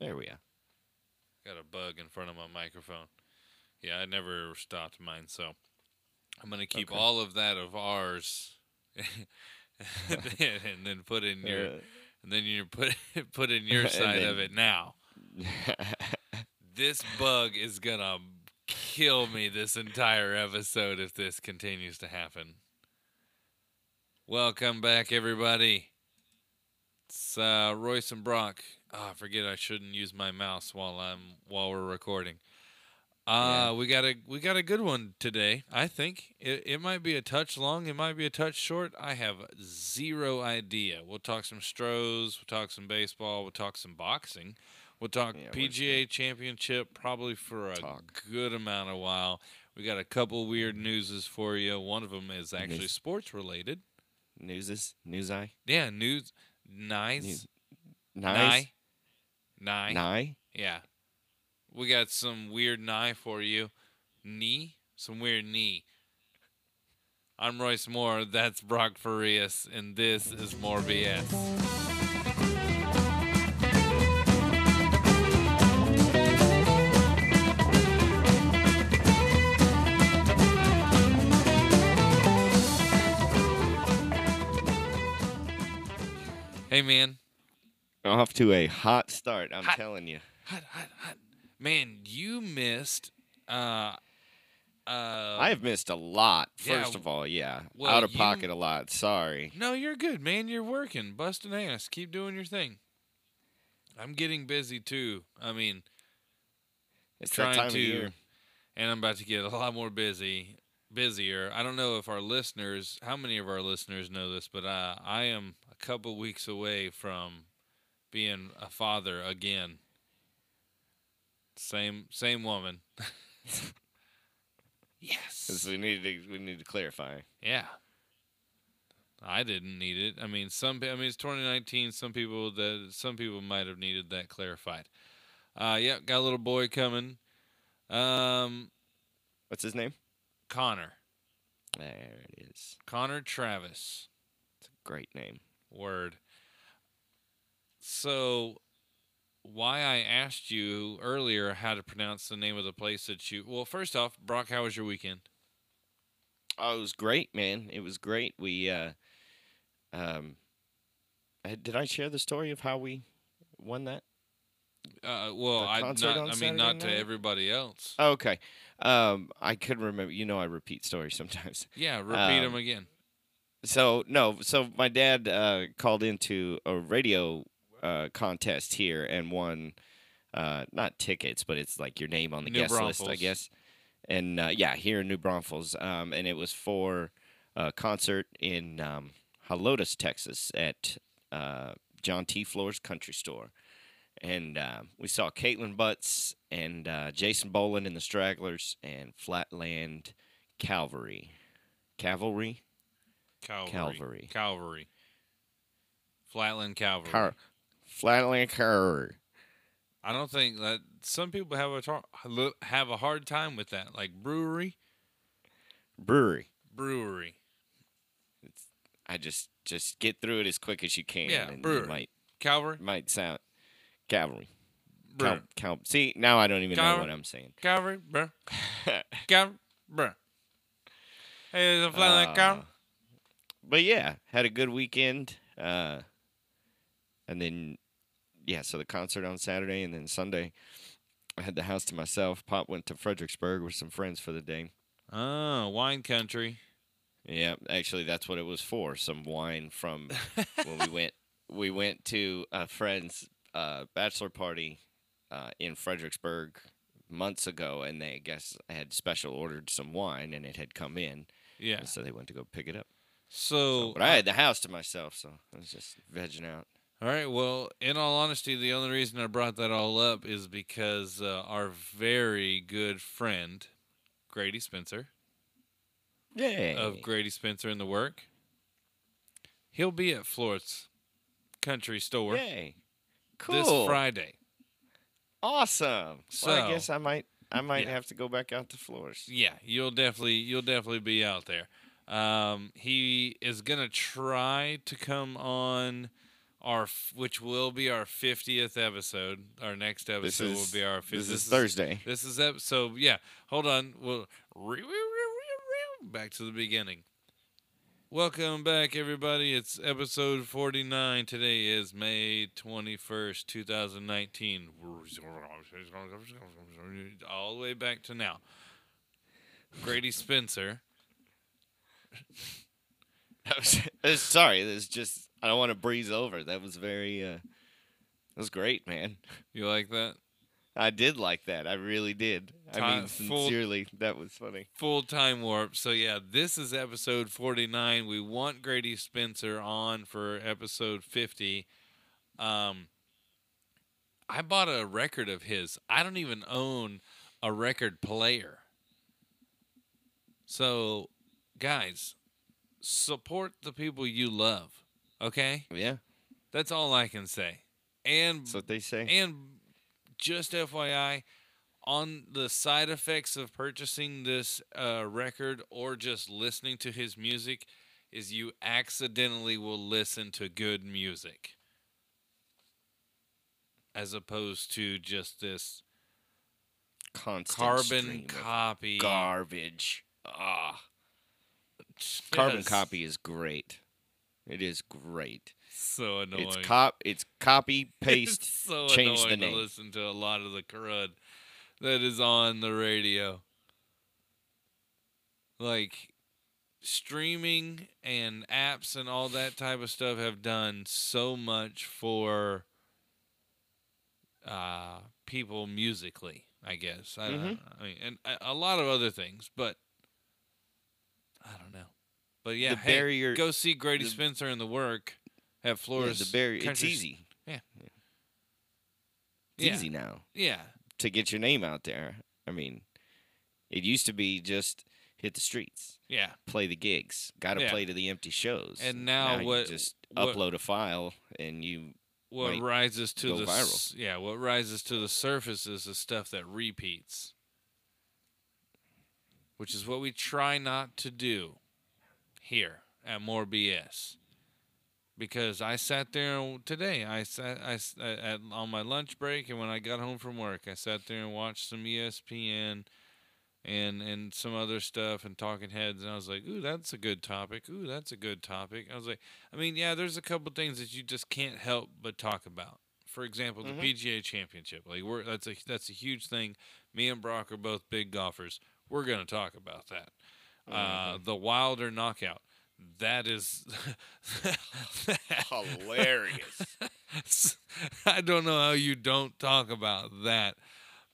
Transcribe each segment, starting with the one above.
There we are. Got a bug in front of my microphone. Yeah, I never stopped mine, so I'm gonna keep Okay. all of that of ours, and then put in your, Uh, and then you put put in your side of it now. This bug is gonna kill me this entire episode if this continues to happen. Welcome back, everybody. It's uh, Royce and Brock. Oh, forget I shouldn't use my mouse while I'm while we're recording. Uh, Yeah. we got a we got a good one today. I think it it might be a touch long. It might be a touch short. I have zero idea. We'll talk some Stros. We'll talk some baseball. We'll talk some boxing. We'll talk Yeah, PGA Championship probably for a Talk. good amount of while. We got a couple weird newses for you. One of them is actually News. sports related. Newses, news eye, Yeah, news. Nice. News- nice, Nye. nye. Yeah. We got some weird nye for you. Knee? Some weird knee. I'm Royce Moore. That's Brock Farias. And this is More BS. Hey, man. Off to a hot start. I'm Hot. telling you. Hot, hot, hot. Man, you missed. Uh, uh, I have missed a lot. yeah, First of all, yeah, well, out of you- pocket a lot. Sorry. No, you're good, man. You're working, busting ass. Keep doing your thing. I'm getting busy too. I mean, It's trying that time to, of year. and I'm about to get a lot more busy, busier. I don't know if our listeners, how many of our listeners know this, but uh, I am a couple weeks away from being a father again. Same, same woman. yes. we need to we need to clarify. Yeah. I didn't need it. I mean, some. I mean, it's 2019. Some people that some people might have needed that clarified. Uh, yeah, got a little boy coming. Um, What's his name? Connor, There it is. Connor Travis. It's a great name. Word. So, why I asked you earlier how to pronounce the name of the place that you. Well, first off, Brock, how was your weekend? Oh, it was great, man. It was great. We, uh, um, did I share the story of how we won that? Uh, well, I not. I mean, Saturday not to night? everybody else. Oh, okay. Um, I couldn't remember. You know, I repeat stories sometimes. Yeah, repeat them Um, again. So no, so my dad uh, called into a radio uh, contest here and won uh, not tickets, but it's like your name on the New guest list, I guess. And uh, yeah, here in New Braunfels, um, and it was for a concert in um, Helotes, Texas, at uh, John T. Floore's Country Store. And uh, we saw Kaitlin Butts and uh, Jason Boland and the Stragglers and Flatland Calvary. Cavalry? Calvary. Calvary. Calvary. Flatland Calvary. Car- Flatland Calvary. I don't think that some people have a tar- have a hard time with that, like brewery, Brewery. brewery. I just just get through it as quick as you can. Yeah, and brewery. might Calvary. might sound cavalry. Cal, cal, see now I don't even know what I'm saying. Calvary. Bruh. Calvary. Bruh. Hey, it's a Flatland Uh, Calvary. but yeah, had a good weekend. Uh, and then yeah, so the concert on Saturday and then Sunday, I had the house to myself. Pop went to Fredericksburg with some friends for the day. Oh, wine country. Yeah, actually, that's what it was for. Some wine from when we went. We went to a friend's uh, bachelor party uh, in Fredericksburg months ago, and they I guess had special ordered some wine, and it had come in, Yeah. and so they went to go pick it up. So, But I had the house to myself, so I was just vegging out. All right. Well, in all honesty, the only reason I brought that all up is because uh, our very good friend, Grady Spencer, Yeah. of Grady Spencer in the work. He'll be at Floore's Country Store Yay. Cool. this Friday. Awesome. well, I guess I might. I might Yeah. have to go back out to Floore's. Yeah, you'll definitely you'll definitely be out there. Um, he is gonna try to come on our which will be our 50th episode. Our next This episode is will be our 50th. this is Thursday. This is ep- so yeah. Hold on. We'll back to the beginning. Welcome back, everybody. It's episode 49. Today is May 21st, 2019. All the way back to now. Grady Spencer. Sorry, this just I don't want to breeze over. That was very uh that was great, man. You like that? I did like that. I really did. I Ti- mean, full- sincerely, that was funny. Full time warp. So yeah, this is episode 49. We want Grady Spencer on for episode 50. Um I bought a record of his. I don't even own a record player. So, guys, support the people you love. Okay? Yeah, That's all I can say. And that's what they say. and just FYI, on the side effects of purchasing this uh, record or just listening to his music, is you accidentally will listen to good music as opposed to just this Constant carbon copy. garbage. Ah, carbon Yes. copy is great. It is great. So annoying. It's cop. It's copy paste. It's so change the annoying name. to listen to a lot of the crud that is on the radio. Like streaming and apps and all that type of stuff have done so much for uh, people musically. I guess I, Mhm. I mean, and a- a lot of other things, but I don't know. But yeah, the hey, barrier. go see Grady the- Spencer in the work. Have yeah, the barrier. It's easy. Yeah. It's Yeah. easy now Yeah, to get your name out there. I mean, it used to be just hit the streets, yeah. play the gigs, got to play to the empty shows. And now you what- just what- upload a file and you. What rises to go the viral. yeah, what rises to the surface is the stuff that repeats, which is what we try not to do here at More BS. Because I sat there today, I sat I s- at, on my lunch break, and when I got home from work, I sat there and watched some ESPN and and some other stuff and talking heads and I was like, "Ooh, that's a good topic. Ooh, that's a good topic." I was like, I mean, yeah, there's a couple things that you just can't help but talk about. For example, the Mhm. PGA Championship. Like we're that's a that's a huge thing. Me and Brock are both big golfers. We're going to talk about that. Uh, Mhm. the Wilder knockout. That is Hilarious. I don't know how you don't talk about that.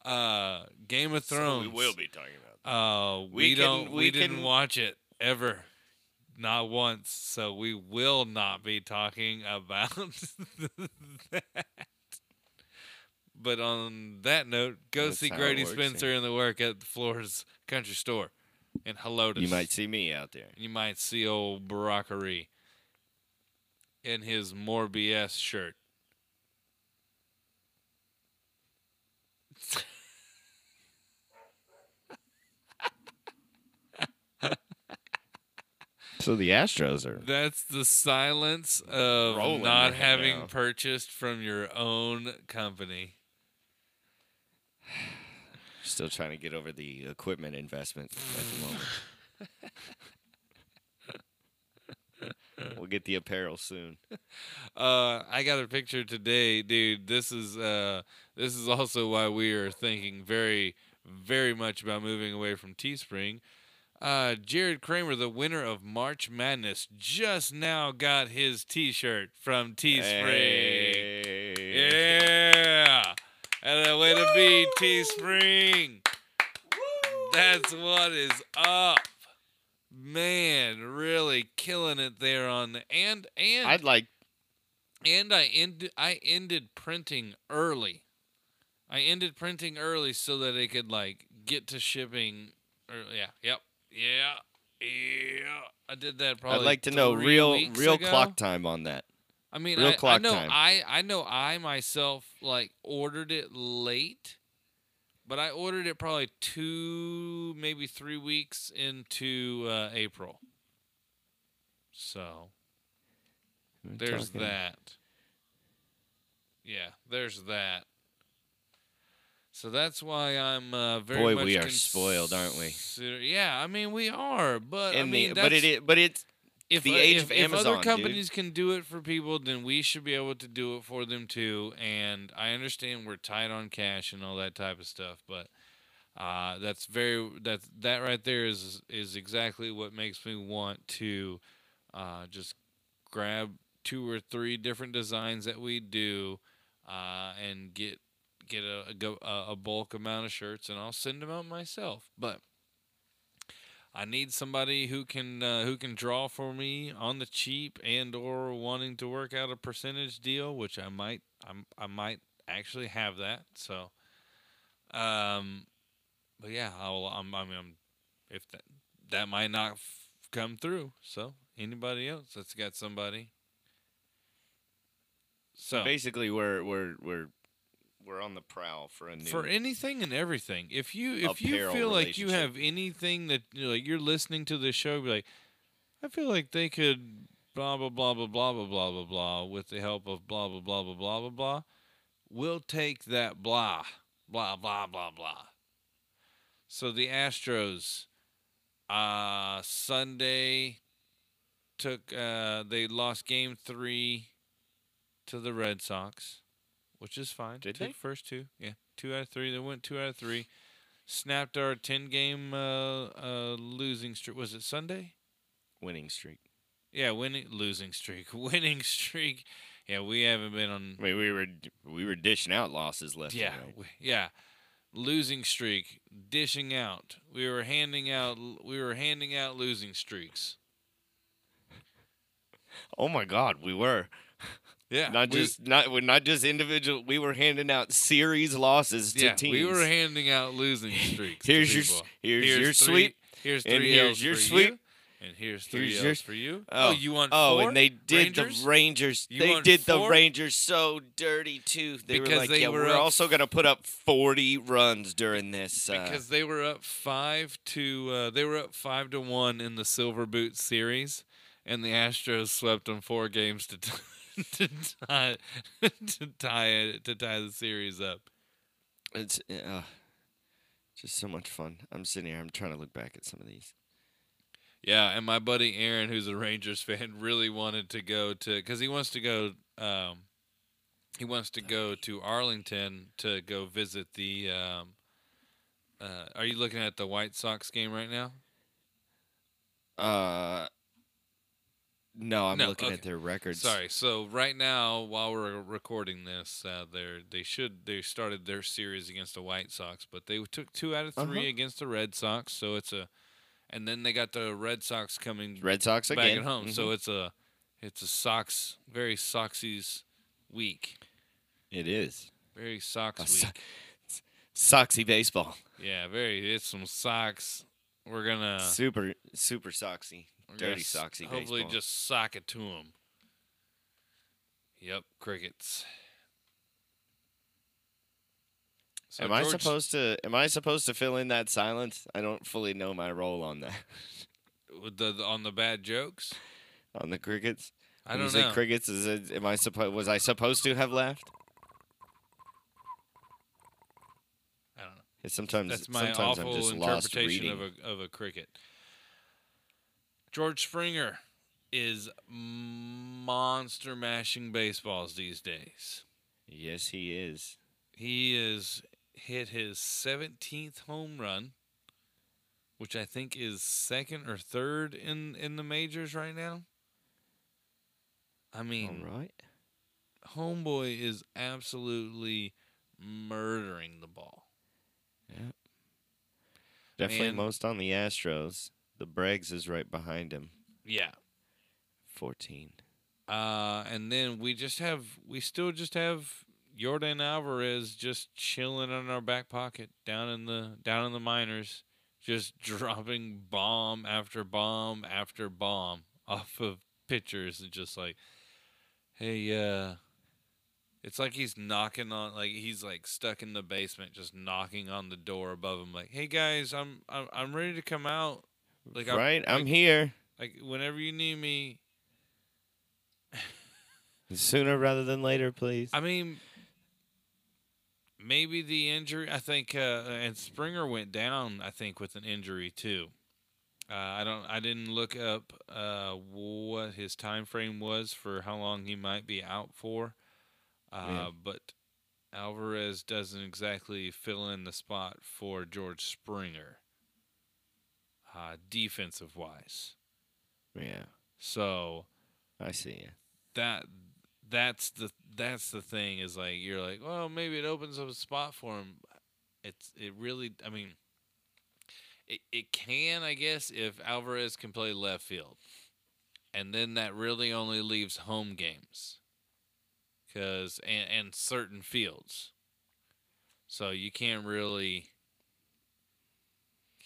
Uh, Game of Thrones. So we will be talking about. Uh, we, We can- don't. We, we didn't watch it ever, not once. So we will not be talking about that. But on that note, go That's see Grady Spencer in the work at the Floore's Country Store in Helotes. You might see me out there. You might see old Barackery in his more BS shirt. So the Astros are. That's the silence of Rolling not having now. purchased from your own company. Still trying to get over the equipment investment at the moment. we'll get the apparel soon. Uh, I got a picture today, dude. This is uh, this is also why we are thinking very, very much about moving away from Teespring. Uh, Jared Kramer, the winner of March Madness, just now got his T-shirt from Teespring. Hey. Yeah, and a way to be Teespring. That's what is up, man. Really killing it there on the and and I'd like. and I ended I ended printing early. I ended printing early so that it could like get to shipping. Early. Yeah. Yep. Yeah. Yeah. I did that probably. I'd like to know real real ago. clock time on that. I mean, real I, I clock know time. I I know I myself like ordered it late, but I ordered it probably two maybe three weeks into uh, April. So We're there's talking- that. yeah, there's that. So that's why I'm uh, very Boy, much we are spoiled, aren't we? Yeah, I mean we are, but I mean, the, but it that's- but it's if the age if, of if Amazon, other dude. companies can do it for people, then we should be able to do it for them too. And I understand we're tight on cash and all that type of stuff, but uh, that's very that that right there is is exactly what makes me want to uh, just grab two or three different designs that we do uh, and get get a, a a bulk amount of shirts and I'll send them out myself. But I need somebody who can uh, who can draw for me on the cheap and or wanting to work out a percentage deal, which I might I'm, I might actually have that. So, um, but yeah, I'll I'm, I mean, I'm, if that that might not f- come through. So anybody else that's got somebody. So basically we're we're we're we're on the prowl for a new. for anything and everything. If you if you feel like you have anything that you know, like you're listening to this show, be like, I feel like they could blah blah blah blah blah blah blah blah blah with the help of blah blah blah blah blah blah blah. We'll take that blah blah blah blah blah. So the Astros, uh, Sunday took uh they lost game three to the Red Sox, which is fine. Did Took they? first two, yeah, two out of three. They went two out of three. Snapped our ten game uh, uh, losing streak. Was it Sunday? winning streak. Yeah, winning losing streak, winning streak. Yeah, we haven't been on. I mean, we were we were dishing out losses left. Yeah, and right. w- yeah, losing streak, dishing out. We were handing out. We were handing out losing streaks. Oh my God, we were Yeah, not we- just not we're not just individual. We were handing out series losses to yeah, teams. we were handing out losing streaks. to Here's your s- people. here's your three, sweep, Here's and three here's L's your for sweep. you, and here's three Here's L's your- for you. Oh, you want Oh, four? and they did Rangers? the Rangers. You they did the? Rangers so dirty too. They were Because like, they yeah, were we're up also gonna put up forty runs during this. Uh, because they were up five to uh, they were up five to one in the Silver Boot series, and the Astros swept them four games to t- to tie to tie it to tie the series up. it's uh, just so much fun. I'm sitting here. I'm trying to look back at some of these. Yeah, and my buddy Aaron, who's a Rangers fan, really wanted to go to because he wants to go. Um, he wants to go to Arlington to go visit the. Um, uh, are you looking at the White Sox game right now? Uh, no, I'm No, looking okay. at their records. Sorry. So right now, while we're recording this, uh, they they should they started their series against the White Sox, but they took two out of 3 Uh-huh. against the Red Sox. So it's a, and then they got the Red Sox coming Red Sox back again. at home. So Mhm. it's a it's a Sox very Soxies week. it is Very Sox A week. So- Soxy baseball. yeah, very. It's some Sox. We're gonna super super Soxy. Dirty gonna s- Hopefully, baseball. just sock it to him. Yep, crickets. So am I supposed to? Am I supposed to fill in that silence? I don't fully know my role on that. with the, the- on the bad jokes? on the crickets. I When don't you say know. crickets. Is it? Am I supposed? Was I supposed to have laughed? I don't know. Yeah, Sometimes. That's my sometimes I'm awful just lost interpretation reading. of a of a cricket. George Springer is monster mashing baseballs these days. Yes, he is. He is hit his 17th home run, which I think is second or third in in the majors right now. I mean, All right. homeboy is absolutely murdering the ball. Yeah. Definitely And- most on the Astros. The Braggs is right behind him. Yeah. 14. Uh, and then we just have, we still just have Yordan Alvarez just chilling in our back pocket down in the down in the minors, just dropping bomb after bomb after bomb off of pitchers, and just like, hey, uh, it's like he's knocking on, like he's like stuck in the basement, just knocking on the door above him, like, hey guys, I'm I'm I'm ready to come out, like right? I'm like- here. like whenever you need me, Sooner rather than later, please. I mean, maybe the injury. I think, uh, and Springer went down. I think with an injury too. Uh, I don't. I didn't look up uh, what his time frame was for how long he might be out for. Uh, But Alvarez doesn't exactly fill in the spot for George Springer, uh, defensive wise. Yeah, So I see that that's the that's the thing is like you're like well maybe it opens up a spot for him. It's it really i mean it, it can i guess if alvarez can play left field. And then that really only leaves home games. Because and, and certain fields. So you can't really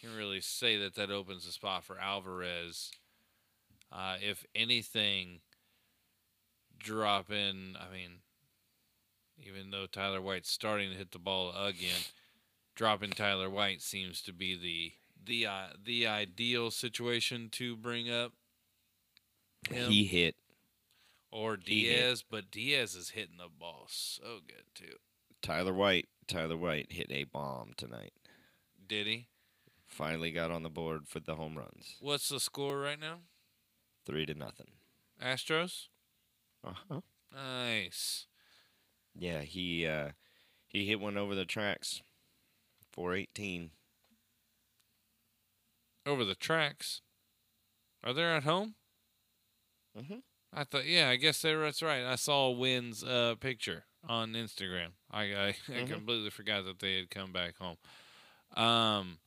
can't really say that that opens a spot for alvarez uh, if anything drop in. I mean, even though Tyler White's starting to hit the ball again, dropping Tyler White seems to be the the uh, the ideal situation to bring up him He hit or he hit. Diaz, but Diaz is hitting the ball so good too. Tyler White. Tyler White hit a bomb tonight. Did he? Finally got on the board for the home runs. What's the score right now? Three to nothing. Astros. Uh huh. Nice. Yeah, he uh, he hit one over the tracks. Four eighteen. Over the tracks. Are they at home? Mhm. I thought, yeah, I guess they that's right. I saw Wynn's uh, picture on Instagram. I I, I Mhm. completely forgot that they had come back home. Um,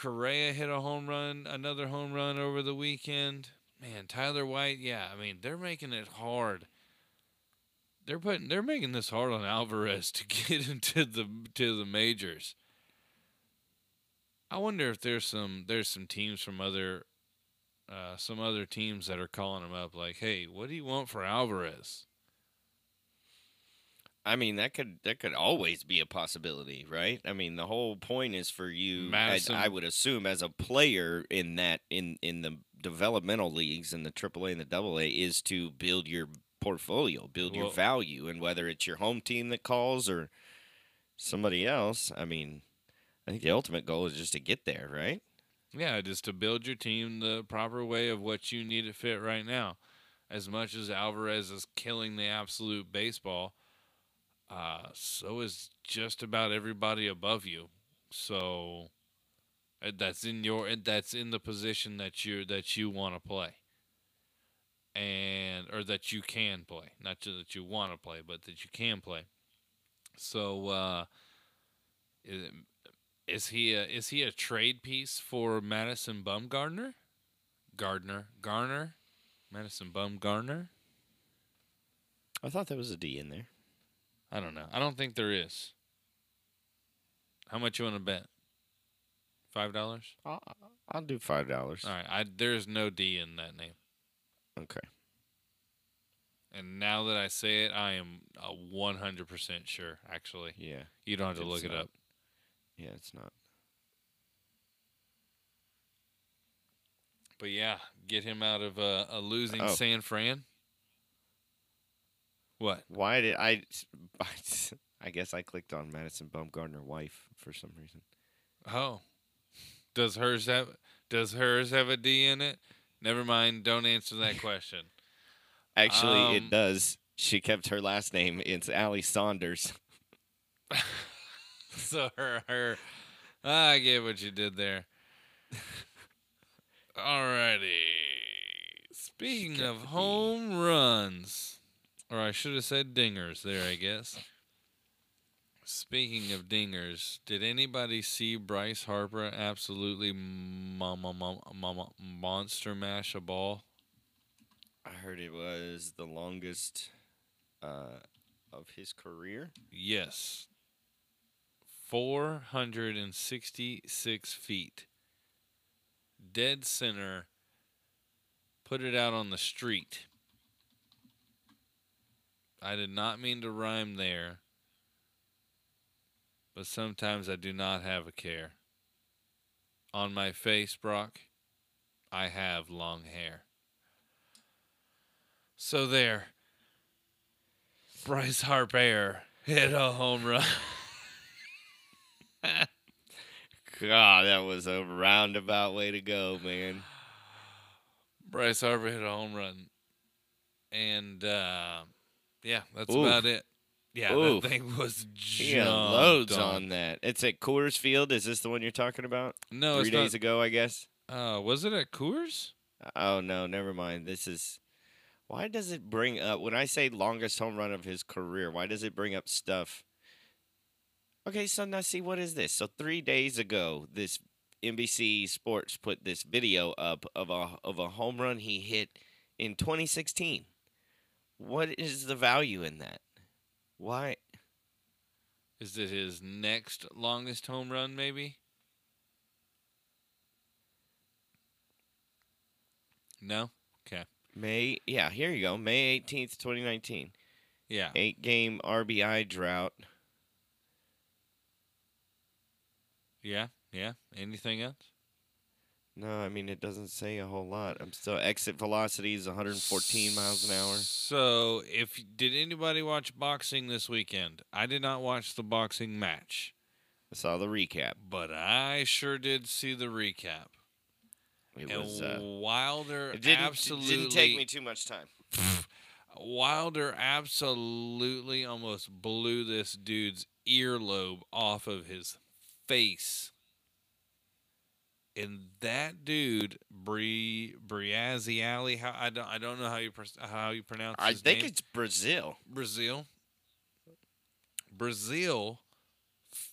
Correa hit a home run, another home run over the weekend. Man, Tyler White, yeah, I mean they're making it hard. They're putting they're making this hard on Alvarez to get into the to the majors. I wonder if there's some there's some teams from other uh, some other teams that are calling him up like, "Hey, what do you want for Alvarez?" I mean, that could that could always be a possibility, right? I mean, the whole point is for you. I, I would assume as a player in that in in the developmental leagues in the AAA and the AA is to build your portfolio, build your value, and whether it's your home team that calls or somebody else. I mean, I think the ultimate goal is just to get there, right? Yeah, just to build your team the proper way of what you need to fit right now. As much as Alvarez is killing the absolute baseball, uh, so is just about everybody above you. So that's in your that's in the position that you that you want to play, and or that you can play, not just that you want to play, but that you can play. So uh, is, is he a, is he a trade piece for Madison Bumgarner? Gardner Garner, Madison Bumgarner. I thought there was a D in there. I don't know. I don't think there is. How much you want to bet? Five dollars. I'll, I'll do five dollars. All right. I there's no D in that name. Okay. And now that I say it, I am a 100% sure. Actually, Yeah. you don't have to look it up. Yeah, it's not. But yeah, get him out of uh, a losing Oh. San Fran. What? Why did I? I guess I clicked on Madison Bumgarner wife for some reason. Oh, does hers have does hers have a D in it? Never mind. Don't answer that question. Actually, Um, it does. She kept her last name. It's Allie Saunders. so her her I get what you did there. Alrighty. Speaking of got the D. home runs, or I should have said dingers there, I guess. Speaking of dingers, did anybody see Bryce Harper absolutely mama, mama, mama, monster mash a ball? I heard it was the longest uh, of his career. Yes. 466 feet. Dead center. Put it out on the street. I did not mean to rhyme there. But sometimes I do not have a care. On my face, Brock, I have long hair. So there. Bryce Harper hit a home run. God, that was a roundabout way to go, man. Bryce Harper hit a home run, and uh, yeah, that's Oof. about it. Yeah, Oof. that thing was jumped unloads on. on that. It's at Coors Field. Is this the one you're talking about? No, Three days not. ago, I guess. Uh, was it at Coors? Oh no, never mind. This is why does it bring up when I say longest home run of his career? Why does it bring up stuff? Okay, so now see what is this? So three days ago, this NBC Sports put this video up of a of a home run he hit in 2016. What is the value in that? Why? Is it his next longest home run? Maybe. No. Okay. May yeah, here you go. May 18th, 2019. Yeah. Eight game RBI drought. Yeah. Yeah. Anything else? No, I mean it doesn't say a whole lot. I'm still exit velocity is 114 miles an hour. So, if did anybody watch boxing this weekend? I did not watch the boxing match, I saw the recap. but I sure did see the recap. It and was uh, Wilder it didn't absolutely it didn't take me too much time. Wilder absolutely almost blew this dude's earlobe off of his face. And that dude, Bri Briaziali, how I don't I don't know how you how you pronounce I think name. it's Brazil. Brazil. Brazil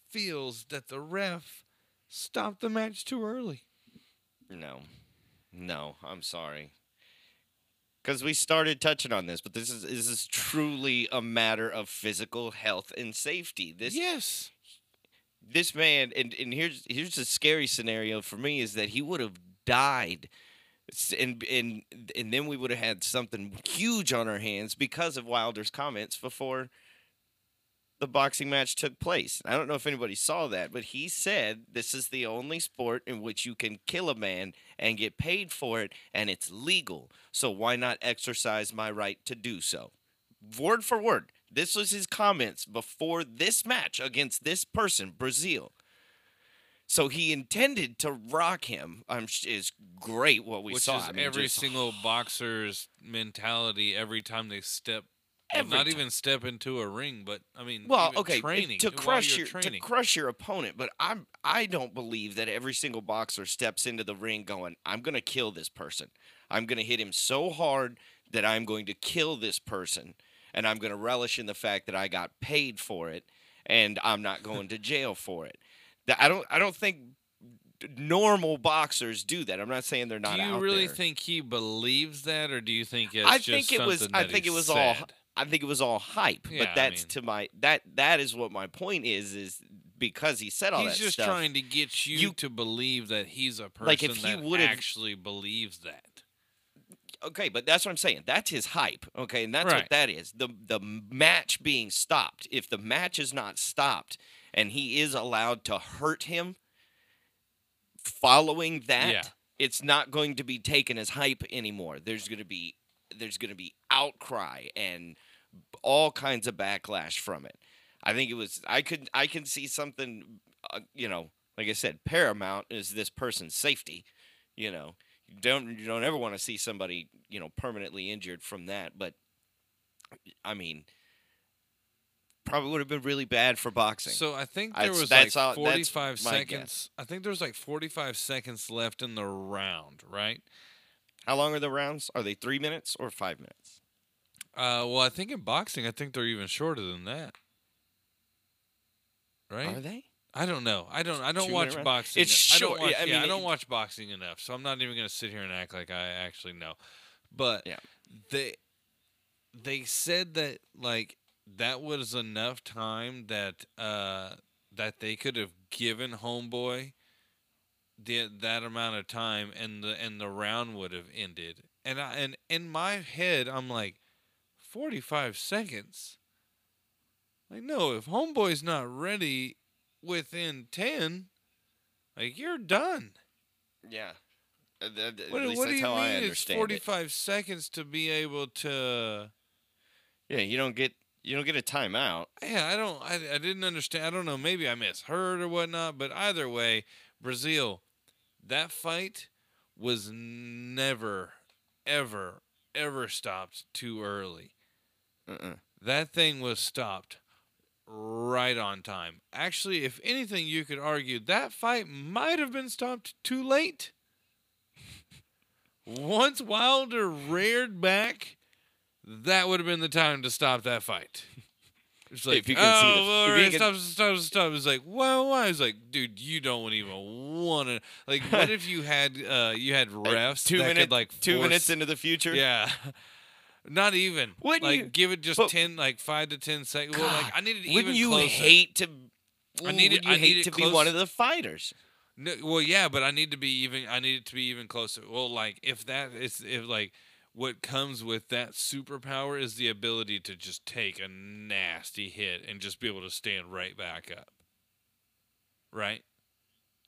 feels that the ref stopped the match too early. No, no, I'm sorry. Because we started touching on this, but this is this is truly a matter of physical health and safety. This yes. This man, and, and here's here's the scary scenario for me is that he would have died, and and and then we would have had something huge on our hands because of Wilder's comments before the boxing match took place. I don't know if anybody saw that, but he said this is the only sport in which you can kill a man and get paid for it, and it's legal. So why not exercise my right to do so? Word for word. This was his comments before this match against this person, Brazil. So he intended to rock him. I'm sh- is great what we Which saw. is I mean, every just single boxer's mentality every time they step. well, not ti- even step into a ring, but I mean, Well, okay, training to crush your to crush your opponent, but I'm I don't believe that every single boxer steps into the ring going, "I'm going to kill this person. I'm going to hit him so hard that I'm going to kill this person, and I'm going to relish in the fact that I got paid for it, and I'm not going to jail for it." That I don't I don't think normal boxers do that. I'm not saying they're not do you really there. think he believes that, or do you think it's I just think it was. I think it was all. said? I think it was all hype. Yeah, but that's mean- to my that that is what my point is. Is because he said all He's that He's just stuff. trying to get you, You- to believe that he's a person Like, if he that actually believes that. Okay, but that's what I'm saying. That's his hype. Okay, and that's Right. what that is. The the match being stopped. If the match is not stopped and he is allowed to hurt him, following that, Yeah. it's not going to be taken as hype anymore. There's going to be there's going to be outcry and all kinds of backlash from it. I think it was I could I can see something uh, you know, like I said, paramount is this person's safety, you know. Don't you don't ever want to see somebody, you know, permanently injured from that, but I mean probably would have been really bad for boxing. So I think I- there was that's like all- 45 my seconds. I think there was like 45 seconds left in the round, right? How long are the rounds? Are they 3 minutes or 5 minutes? Uh, well, I think in boxing, I think they're even shorter than that. Right? Are they? I don't know. I don't. I don't watch boxing. It's I don't short. watch, Yeah, I yeah, I don't it- watch boxing enough, so I'm not even gonna sit here and act like I actually know. But Yeah. they they said that like that was enough time that uh that they could have given homeboy the that amount of time and the and the round would have ended. And I and in my head I'm like 45 seconds. Like no, if homeboy's not ready within 10, like you're done. Yeah. Th- th- What, least what do you how I mean it's understand it. 45 seconds to be able to Yeah, you don't get You don't get a timeout. Yeah, I don't. I, I didn't understand. I don't know. Maybe I misheard or whatnot. But either way, Brazil, that fight was never, ever, ever stopped too early. Uh-uh. That thing was stopped right on time. Actually, if anything, you could argue that fight might have been stopped too late. Once Wilder reared back, that would have been the time to stop that fight. It's like, If you can see the- oh, well, if you all right, can- stop, stop, stop. It's like, well, why? It's like, dude, you don't even want to. Like, what if you had, uh, you had refs two minutes, could like two minutes into the future. yeah. Not even. Wouldn't like you- give it just but- ten, like five to ten seconds. Well, like I needed Wouldn't even you closer. hate to? I needed. you I need hate it to be one of the fighters. No, well, yeah, but I need to be even. I need it to be even closer. Well, like if that is if like what comes with that superpower is the ability to just take a nasty hit and just be able to stand right back up. Right.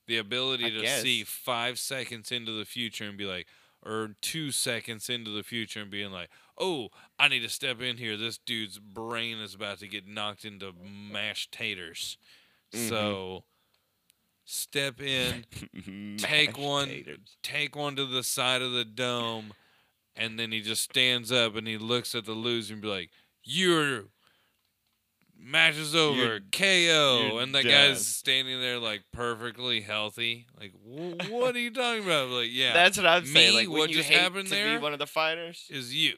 The ability I to guess. see five seconds into the future and be like, or two seconds into the future and being like, oh, I need to step in here. This dude's brain is about to get knocked into mashed taters. Mhm. So step in, Take one. taters. take one to the side of the dome, and then he just stands up and he looks at the loser and be like, "Your match is over, You're- KO." you're And that done. guy's standing there like perfectly healthy. Like, what are you talking about? Like, yeah, That's what I'm saying. Like, what just happened to there be one of the fighters is you.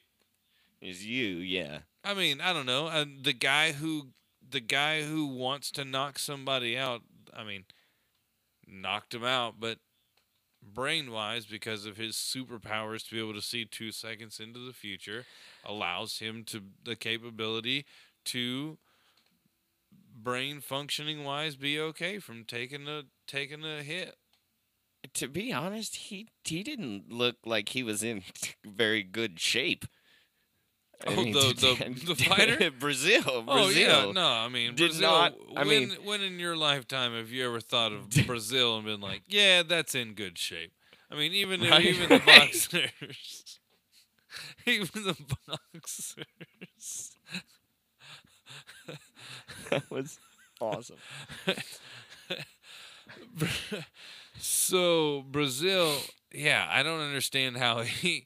Is you. Yeah. I mean, I don't know. Uh, the guy who the guy who wants to knock somebody out, I mean, knocked him out, but brain wise, because of his superpowers to be able to see two seconds into the future, allows him to the capability to brain functioning wise be okay from taking a taking a hit. To be honest, he he didn't look like he was in very good shape. I Oh, mean, the- the- the fighter? Brazil, Brazil. Oh yeah, no, I mean did Brazil. not- I when, mean- when in your lifetime have you ever thought of Brazil and been like, yeah, that's in good shape? I mean, even Right, even the boxers, even the boxers. that was awesome. so Brazil, yeah, I don't understand how he.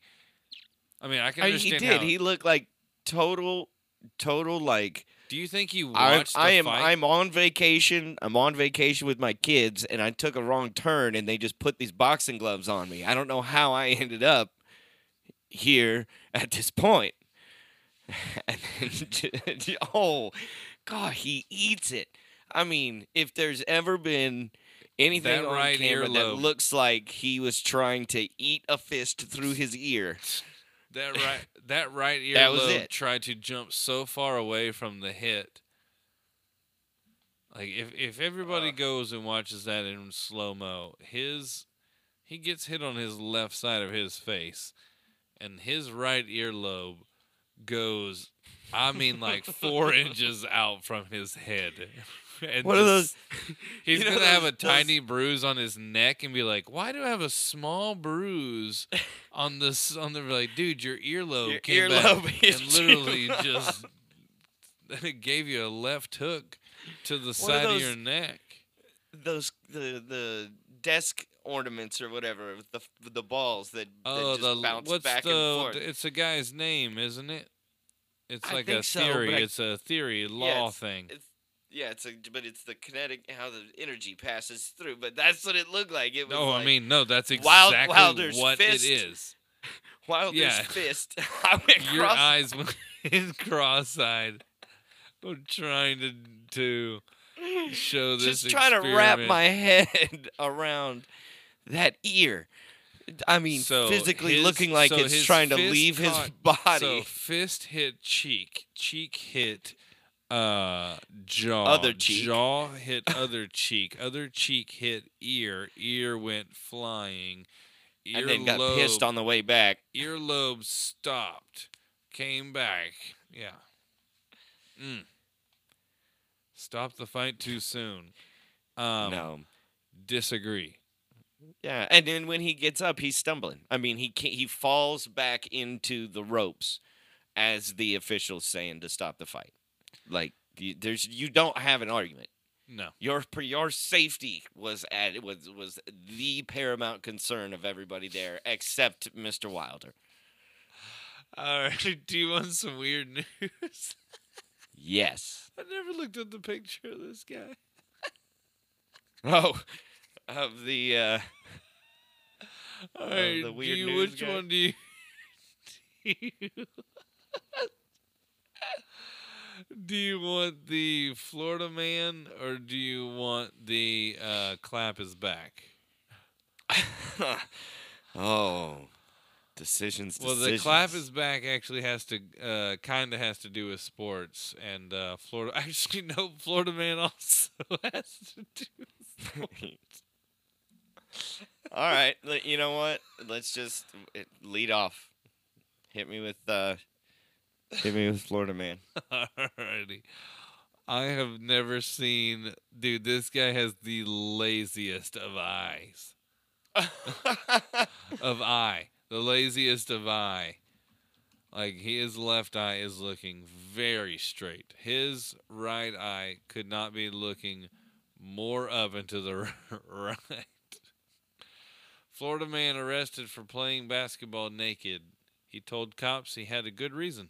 I mean, I can I- understand he did. how. He looked like total, total like. do you think he I, watched I the am. fight? I'm on vacation. I'm on vacation with my kids, and I took a wrong turn, and they just put these boxing gloves on me. I don't know how I ended up here at this point. And then, oh, God, he eats it. I mean, if there's ever been anything That on right camera that looks like he was trying to eat a fist through his ear, That right, that right That was earlobe it. tried to jump so far away from the hit. Like if if everybody Uh. goes and watches that in slow mo, his he gets hit on his left side of his face, and his right earlobe goes. I mean, like four inches out from his head. And What are those? He's you know gonna have those- a tiny bruise on his neck and be like, "Why do I have a small bruise on this?" On the like, dude, your earlobe Your came earlobe back and literally just it gave you a left hook to the What side of your neck. those the the desk ornaments or whatever the the balls that, Oh, that the just bounce what's back the? and forth. It's a guy's name, isn't it? It's I like a theory. I- it's a theory law it's- thing. It's yeah, it's a but it's the kinetic how the energy passes through. But that's what it looked like. It was No, like I mean no. That's Wild- exactly Wilder's what fist. it is. Wilder's yeah. fist. I went Your cross. eyes went cross-eyed. I'm trying to to show this. just trying to wrap my head around that ear. I mean, So physically his- looking like so it's trying to leave his body. So fist hit cheek, cheek hit uh jaw, Other cheek. jaw hit other cheek, other cheek hit ear, ear went flying, ear and then got lobe, pissed on the way back. earlobe stopped, came back, yeah. Mm. Stopped the fight too soon. Um, no. disagree. Yeah, and then when he gets up, he's stumbling. I mean, he he falls back into the ropes, as the officials saying to stop the fight. Like you, there's you don't have an argument. No. Your your safety was at was was the paramount concern of everybody there, except Mr. Wilder. All right. Do you want some weird news? Yes. I never looked at the picture of this guy. Oh, of the uh, All right. the weird you, news which guy? one do you? Do you, do you want the Florida man or do you want the uh, clap is back? oh, decisions. Well, the clap is back actually has to uh, kind of has to do with sports and uh, Florida. Actually, no, Florida man also has to do with sports. All right, you know what? Let's just lead off. Hit me with uh, hit me with Florida man. Alrighty. I have never seen, dude. This guy has the laziest of eyes. Of eye, the laziest of eye. Like his left eye is looking very straight. His right eye could not be looking more up and to the right. Florida man arrested for playing basketball naked. He told cops he had a good reason.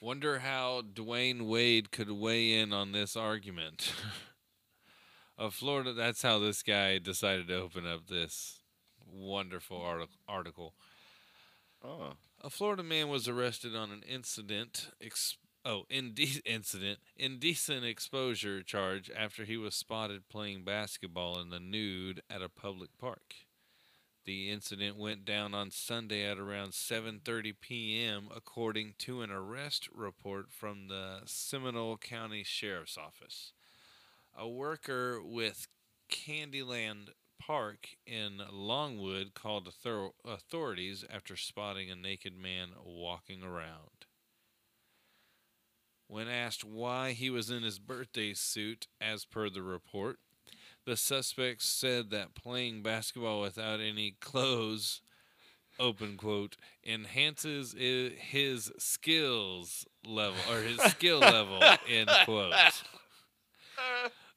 Wonder how Dwyane Wade could weigh in on this argument. of Florida, that's how this guy decided to open up this wonderful artic- article. oh, A Florida man was arrested on an incident, ex- oh, inde- incident, indecent exposure charge after he was spotted playing basketball in the nude at a public park. The incident went down on Sunday at around 7:30 p.m. according to an arrest report from the Seminole County Sheriff's Office. A worker with Candyland Park in Longwood called author- authorities after spotting a naked man walking around. When asked why he was in his birthday suit, as per the report, the suspect said that playing basketball without any clothes, open quote, enhances his skills level or his skill level, end quote.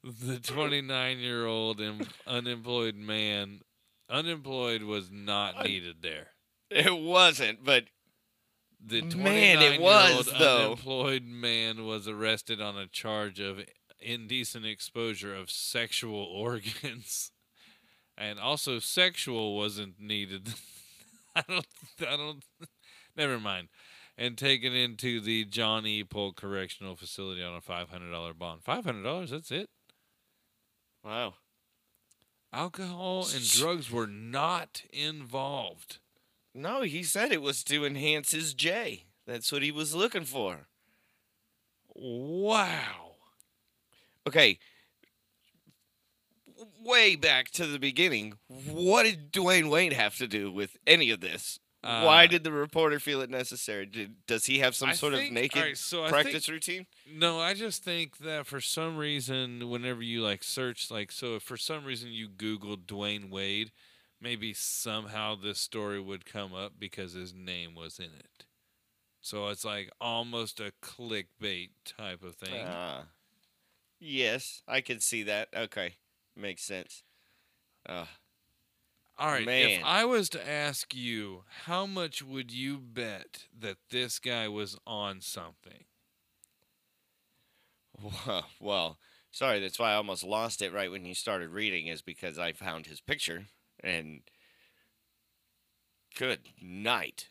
The 29 year old em- unemployed man, unemployed was not needed there. it wasn't, but The Man, 29 it was, though. unemployed man was arrested on a charge of indecent exposure of sexual organs, and also sexual wasn't needed. I don't. I don't. Never mind. And taken into the John E. Polk Correctional Facility on a five hundred dollar bond. Five hundred dollars. That's it. wow. Alcohol and drugs were not involved. No, he said it was to enhance his J. That's what he was looking for. Wow. Okay. Way back to the beginning, what did Dwyane Wade have to do with any of this? Why Uh, did the reporter feel it necessary? Did, does he have some I sort think- of naked alright, so practice routine? No, I just think that for some reason, whenever you like search, like, so if for some reason you Google Dwyane Wade, maybe somehow this story would come up because his name was in it. So it's like almost a clickbait type of thing. Ah. Yes, I can see that. Okay, makes sense. Uh, All right, man. if I was to ask you, how much would you bet that this guy was on something? well, well, sorry, that's why I almost lost it right when you started reading, is because I found his picture and. Good night.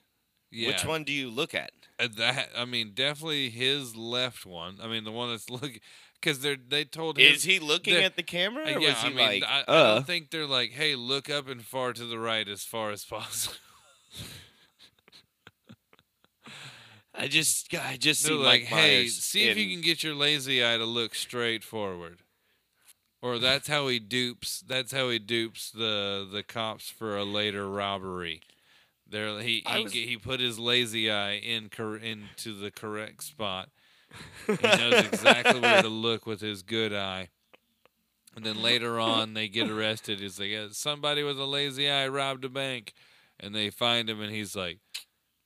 Yeah, Which one do you look at? Uh, that I mean, definitely his left one. I mean, the one that's looking because they they told him. Is he looking at the camera, Uh, or yeah, was he I mean, like, I, I uh? don't think they're like, "Hey, look up and far to the right as far as possible." I just, I just They're see like, Mike "Hey, Myers see if you can get your lazy eye to look straight forward." Or that's how he dupes. That's how he dupes the the cops for a later robbery. There, he he, was- he put his lazy eye in cor- into the correct spot. He knows exactly where to look with his good eye. And then later on, they get arrested. He's like, "Yeah, somebody with a lazy eye robbed a bank, and they find him, and he's like,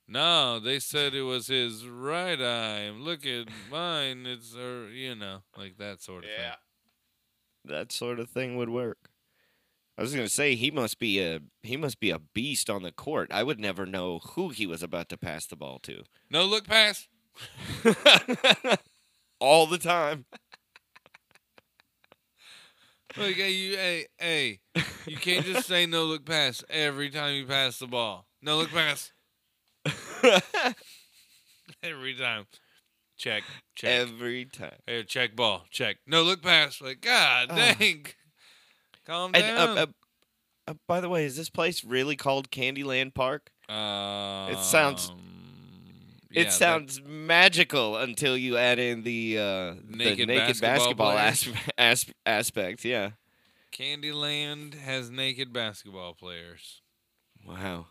No, they said it was his right eye. Look at mine. It's or you know, like that sort of thing. That sort of thing would work. I was gonna say he must be a he must be a beast on the court. I would never know who he was about to pass the ball to. No look pass. All the time. Look, hey, you, hey, hey, you can't just say no look pass every time you pass the ball. No look pass every time. Check, check. Every time. Hey, check ball, check. No look pass. Like, God Ah. dang. Calm And down. uh, uh, uh, by the way, is this place really called Candyland Park? it sounds- it sounds magical until you add in the uh, Naked the naked basketball basketball, as- as- aspect. Yeah. Candyland has naked basketball players. Wow.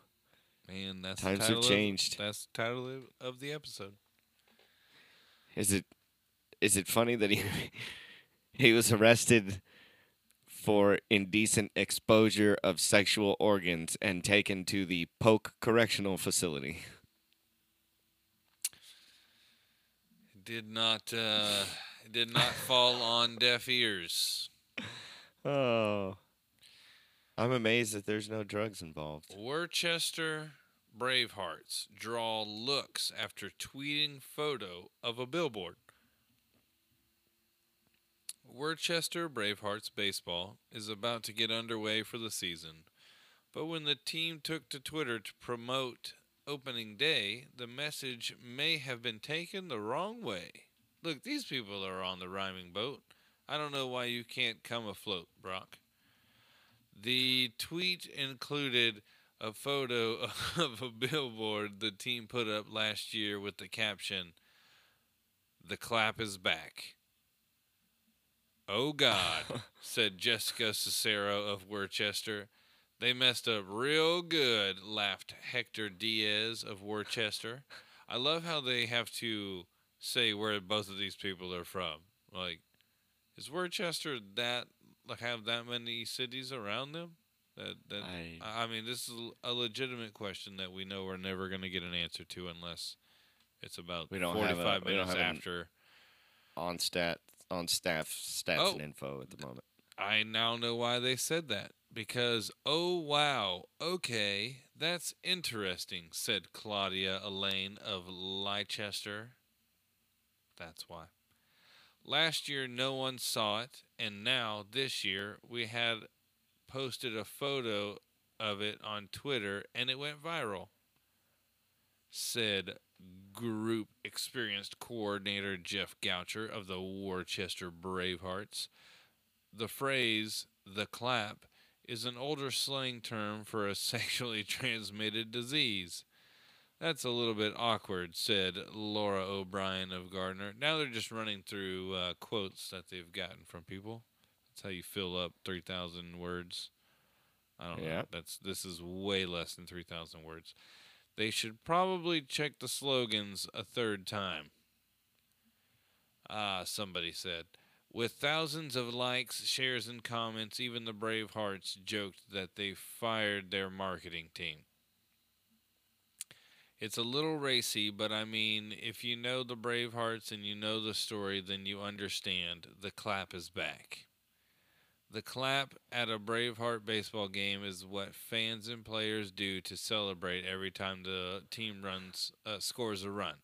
Man, that's Times the have title of- changed. that's the title of, of the episode. Is it is it funny that he he was arrested for indecent exposure of sexual organs and taken to the Polk Correctional Facility? Did not uh, did not fall on deaf ears. Oh. I'm amazed that there's no drugs involved. Worcester Bravehearts draw looks after tweeting photo of a billboard. Worcester Bravehearts baseball is about to get underway for the season, but when the team took to Twitter to promote opening day, the message may have been taken the wrong way. Look, these people are on the rhyming boat. I don't know why you can't come afloat, Brock. The tweet included a photo of a billboard the team put up last year with the caption, The clap is back. Oh God, said Jessica Cicero of Worcester. They messed up real good, laughed Hector Diaz of Worcester. I love how they have to say where both of these people are from. Like, is Worcester that like have that many cities around them? That that I I mean, this is a legitimate question that we know we're never going to get an answer to unless it's about We don't have a- 45 we don't minutes have after. on stat on staff stats Oh. and info at the moment. I now know why they said that. Because, oh wow, okay, that's interesting, said Claudia Elaine of Leicester. That's why. Last year, no one saw it, and now, this year, we had posted a photo of it on Twitter, and it went viral, said group experienced coordinator Jeff Goucher of the Worcester Bravehearts. The phrase, the clap, is an older slang term for a sexually transmitted disease. That's a little bit awkward, said Laura O'Brien of Gardner. Now they're just running through uh, quotes that they've gotten from people. That's how you fill up 3,000 words. I don't know. Yeah. That's this is way less than 3,000 words. They should probably check the slogans a third time. Ah, somebody said. With thousands of likes, shares, and comments, even the Bravehearts joked that they fired their marketing team. It's a little racy, but I mean, if you know the Bravehearts and you know the story, then you understand the clap is back. The clap at a Braveheart baseball game is what fans and players do to celebrate every time the team runs uh, scores a run.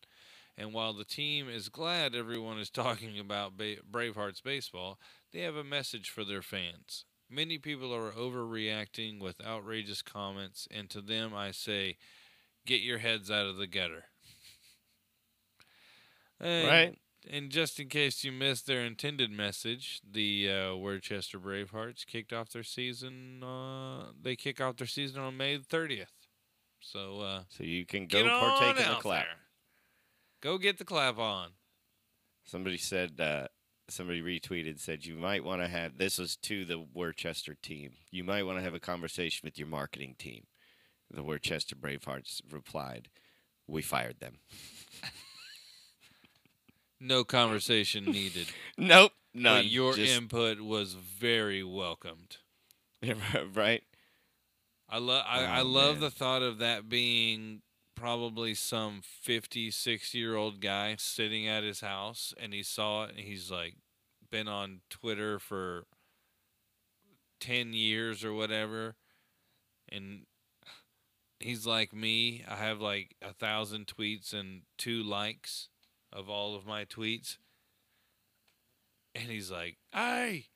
And while the team is glad everyone is talking about ba- Bravehearts baseball, they have a message for their fans. Many people are overreacting with outrageous comments, and to them I say, get your heads out of the gutter. And- Right? And just in case you missed their intended message, the uh, Worcester Bravehearts kicked off their season. Uh, they kick off their season on May thirtieth. So uh, So you can go partake in the clap. there. Go get the clap on. Somebody said uh, somebody retweeted said you might want to have this was to the Worcester team. You might want to have a conversation with your marketing team. The Worcester Bravehearts replied, "We fired them." No conversation needed. Nope, none. But your Just- input was very welcomed. right? I love I, I Oh, love man. the thought of that being probably some 50, 60 year old guy sitting at his house and he saw it and he's like been on Twitter for 10 years or whatever. And he's like me. I have like a thousand tweets and two likes of all of my tweets. And he's like, hey,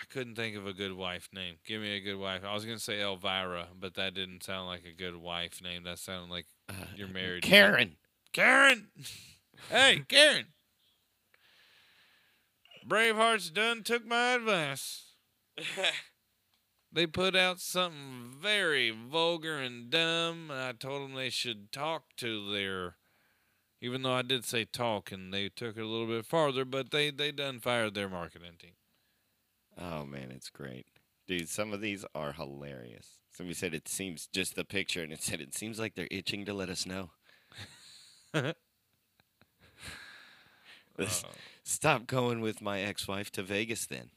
I couldn't think of a good wife name. Give me a good wife. I was gonna say Elvira, but that didn't sound like a good wife name. That sounded like Uh, you're married. Karen. Karen. hey, Karen. Bravehearts done took my advice. They put out something very vulgar and dumb, and I told them they should talk to their. Even though I did say talk, and they took it a little bit farther, but they they done fired their marketing team. Oh man, it's great, dude. Some of these are hilarious. Somebody said it seems just the picture, and it said it seems like they're itching to let us know. This- Uh, Stop going with my ex-wife to Vegas, then.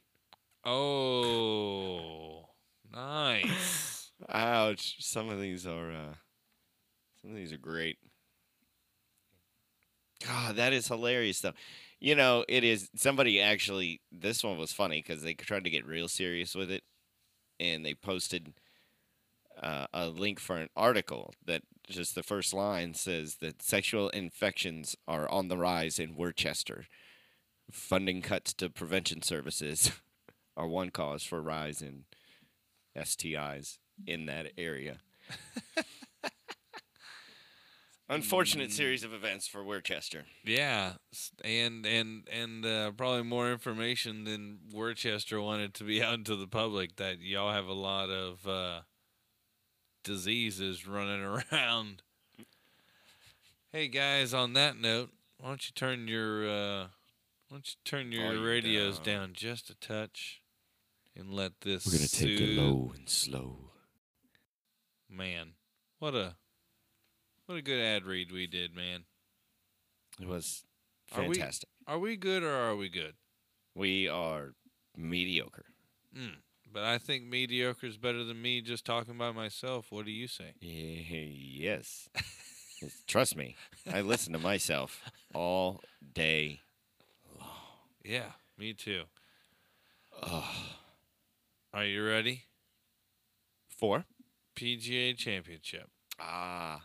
oh, nice. Ouch! Some of these are, uh, some of these are great. God, that is hilarious, though. You know, it is. Somebody actually, this one was funny because they tried to get real serious with it, and they posted uh, a link for an article that just the first line says that sexual infections are on the rise in Worcester. Funding cuts to prevention services are one cause for rise in STIs in that area. Unfortunate series of events for Worcester. Yeah, and and and uh, probably more information than Worcester wanted to be out into the public. That y'all have a lot of uh, diseases running around. Hey guys, on that note, why don't you turn your uh, why don't you turn your Volume radios down. down just a touch, and let this. We're gonna take it low and slow. Man, what a what a good ad read we did, man. It was Are we- fantastic. Are we good or are we good? We, are mediocre. Mm. But I think mediocre is better than me just talking by myself. What do you say? Yes. Yes, Trust me, I listen to myself all day. long. Yeah, me too. Ugh. Are you ready? For PGA Championship. Ah.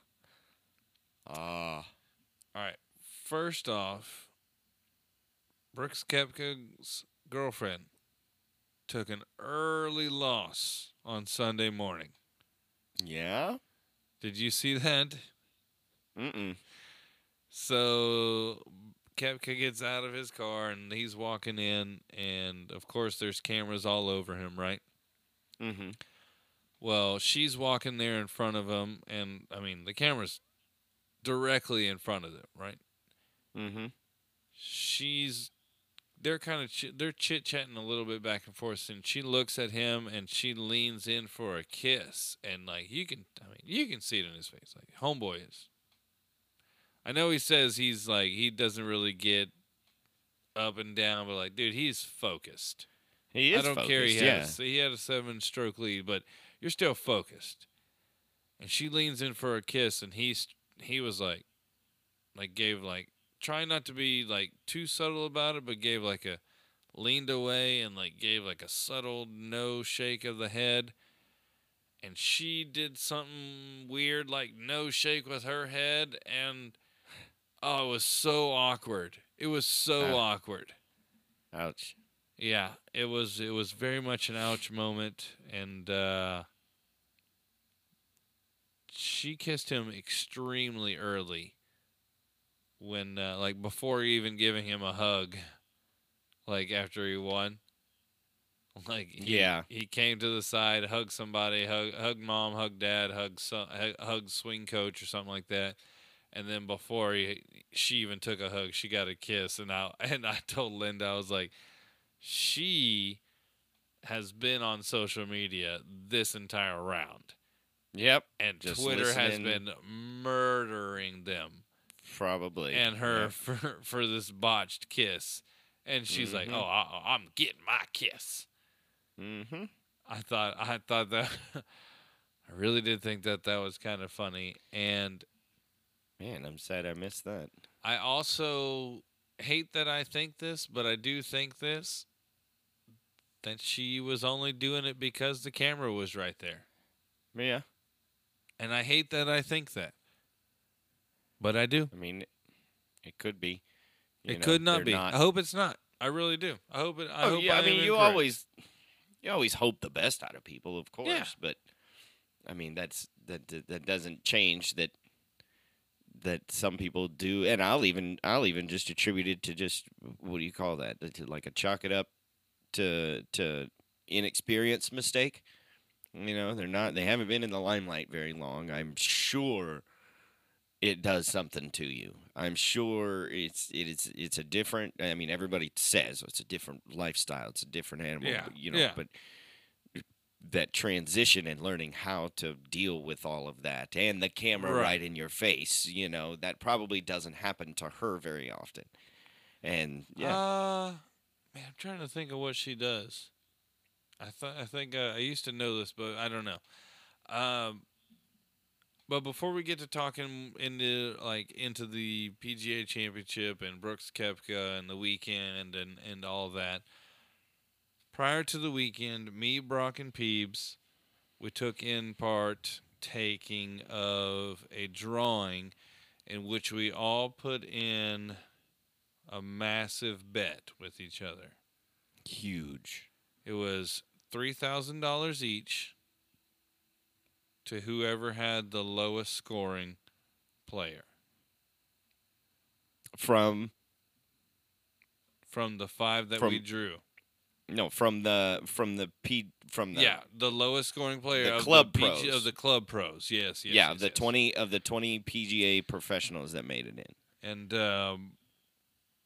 Ah. All right. First off, Brooks Koepka's girlfriend took an early loss on Sunday morning. Yeah. Did you see that? Mm-mm. So Koepka gets out of his car and he's walking in, and of course there's cameras all over him, right? Mm-hmm. Well, she's walking there in front of him, and I mean the camera's directly in front of them, right? Mm-hmm. She's they're kind of ch- they're chit chatting a little bit back and forth, and she looks at him and she leans in for a kiss, and like you can, I mean, you can see it in his face, like homeboy is. I know he says he's like he doesn't really get up and down, but like, dude, he's focused. He is I don't focused, care. He yeah. had, a, he had a seven stroke lead, but you're still focused. And she leans in for a kiss, and he's he was like, like gave like trying not to be like too subtle about it, but gave like a leaned away and like gave like a subtle no shake of the head. And she did something weird, like no shake with her head, and oh, it was so awkward. It was so awkward. Ouch. Yeah, it was it was very much an ouch moment and uh she kissed him extremely early when uh, like before even giving him a hug like after he won. Like he, Yeah. he came to the side hugged somebody hug hug mom hug dad hug son, hug, hug swing coach or something like that. And then before he she even took a hug she got a kiss. And I and I told Linda I was like she has been on social media this entire round Yep. and Just Twitter has been murdering them Probably. and her yeah. for for this botched kiss and she's like Mhm. oh I, I'm getting my kiss Mm-hmm. I thought I thought that I really did think that that was kind of funny, and Man, I'm sad I missed that. I also hate that I think this, but I do think this that she was only doing it because the camera was right there. Yeah. And I hate that I think that. But I do. I mean, it could be. You it know, could not be. I hope it's not. I really do. I hope it I oh, hope yeah. I am mean, you incorrect. always, you always hope the best out of people, of course. Yeah. But I mean, that's that that- that doesn't change that that some people do, and I'll even I'll even just attribute it to just what do you call that? To like a chalk it up to to inexperience mistake. You know, they're not they haven't been in the limelight very long. I'm sure it does something to you. I'm sure it's it is it's a different. I mean, everybody says it's a different lifestyle. It's a different animal. Yeah, but, you know, yeah. but that transition and learning how to deal with all of that and the camera Right. right, in your face. You know, that probably doesn't happen to her very often. And yeah, Uh, man, I'm trying to think of what she does. I thought I think uh, I used to know this, but I don't know. Um, but before we get to talking into like into the PGA Championship and Brooks Koepka and the weekend and and all that, prior to the weekend, me, Brock, and Peebs, we took in part taking of a drawing in which we all put in a massive bet with each other. huge. It was three thousand dollars each to whoever had the lowest scoring player From from the five that From- we drew. no, from the from the P from the yeah, the lowest scoring player the of club the PG pros. of the club pros. Yes, yes. yeah, yes, the yes. 20 of the 20 PGA professionals that made it in. And um,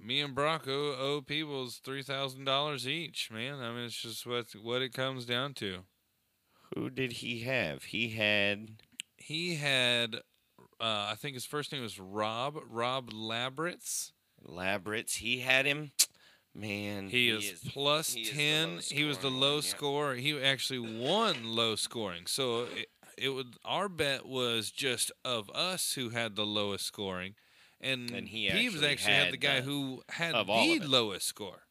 me and Brock owe, people's three thousand dollars each. Man, I mean, it's just what what it comes down to. Who did he have? He had He had, uh, I think his first name was Rob Rob Labritz. Labritz. He had him. Man, He, is, plus he ten. lowest he was the low one, yeah. He actually won low scoring. So it, it would our bet was just of us who had the lowest scoring, and, And he Peebs actually actually had, had the guy the- who had the lowest score.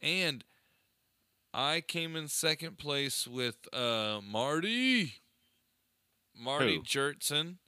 And I came in second place with uh, Marty, Marty Who? Jertson.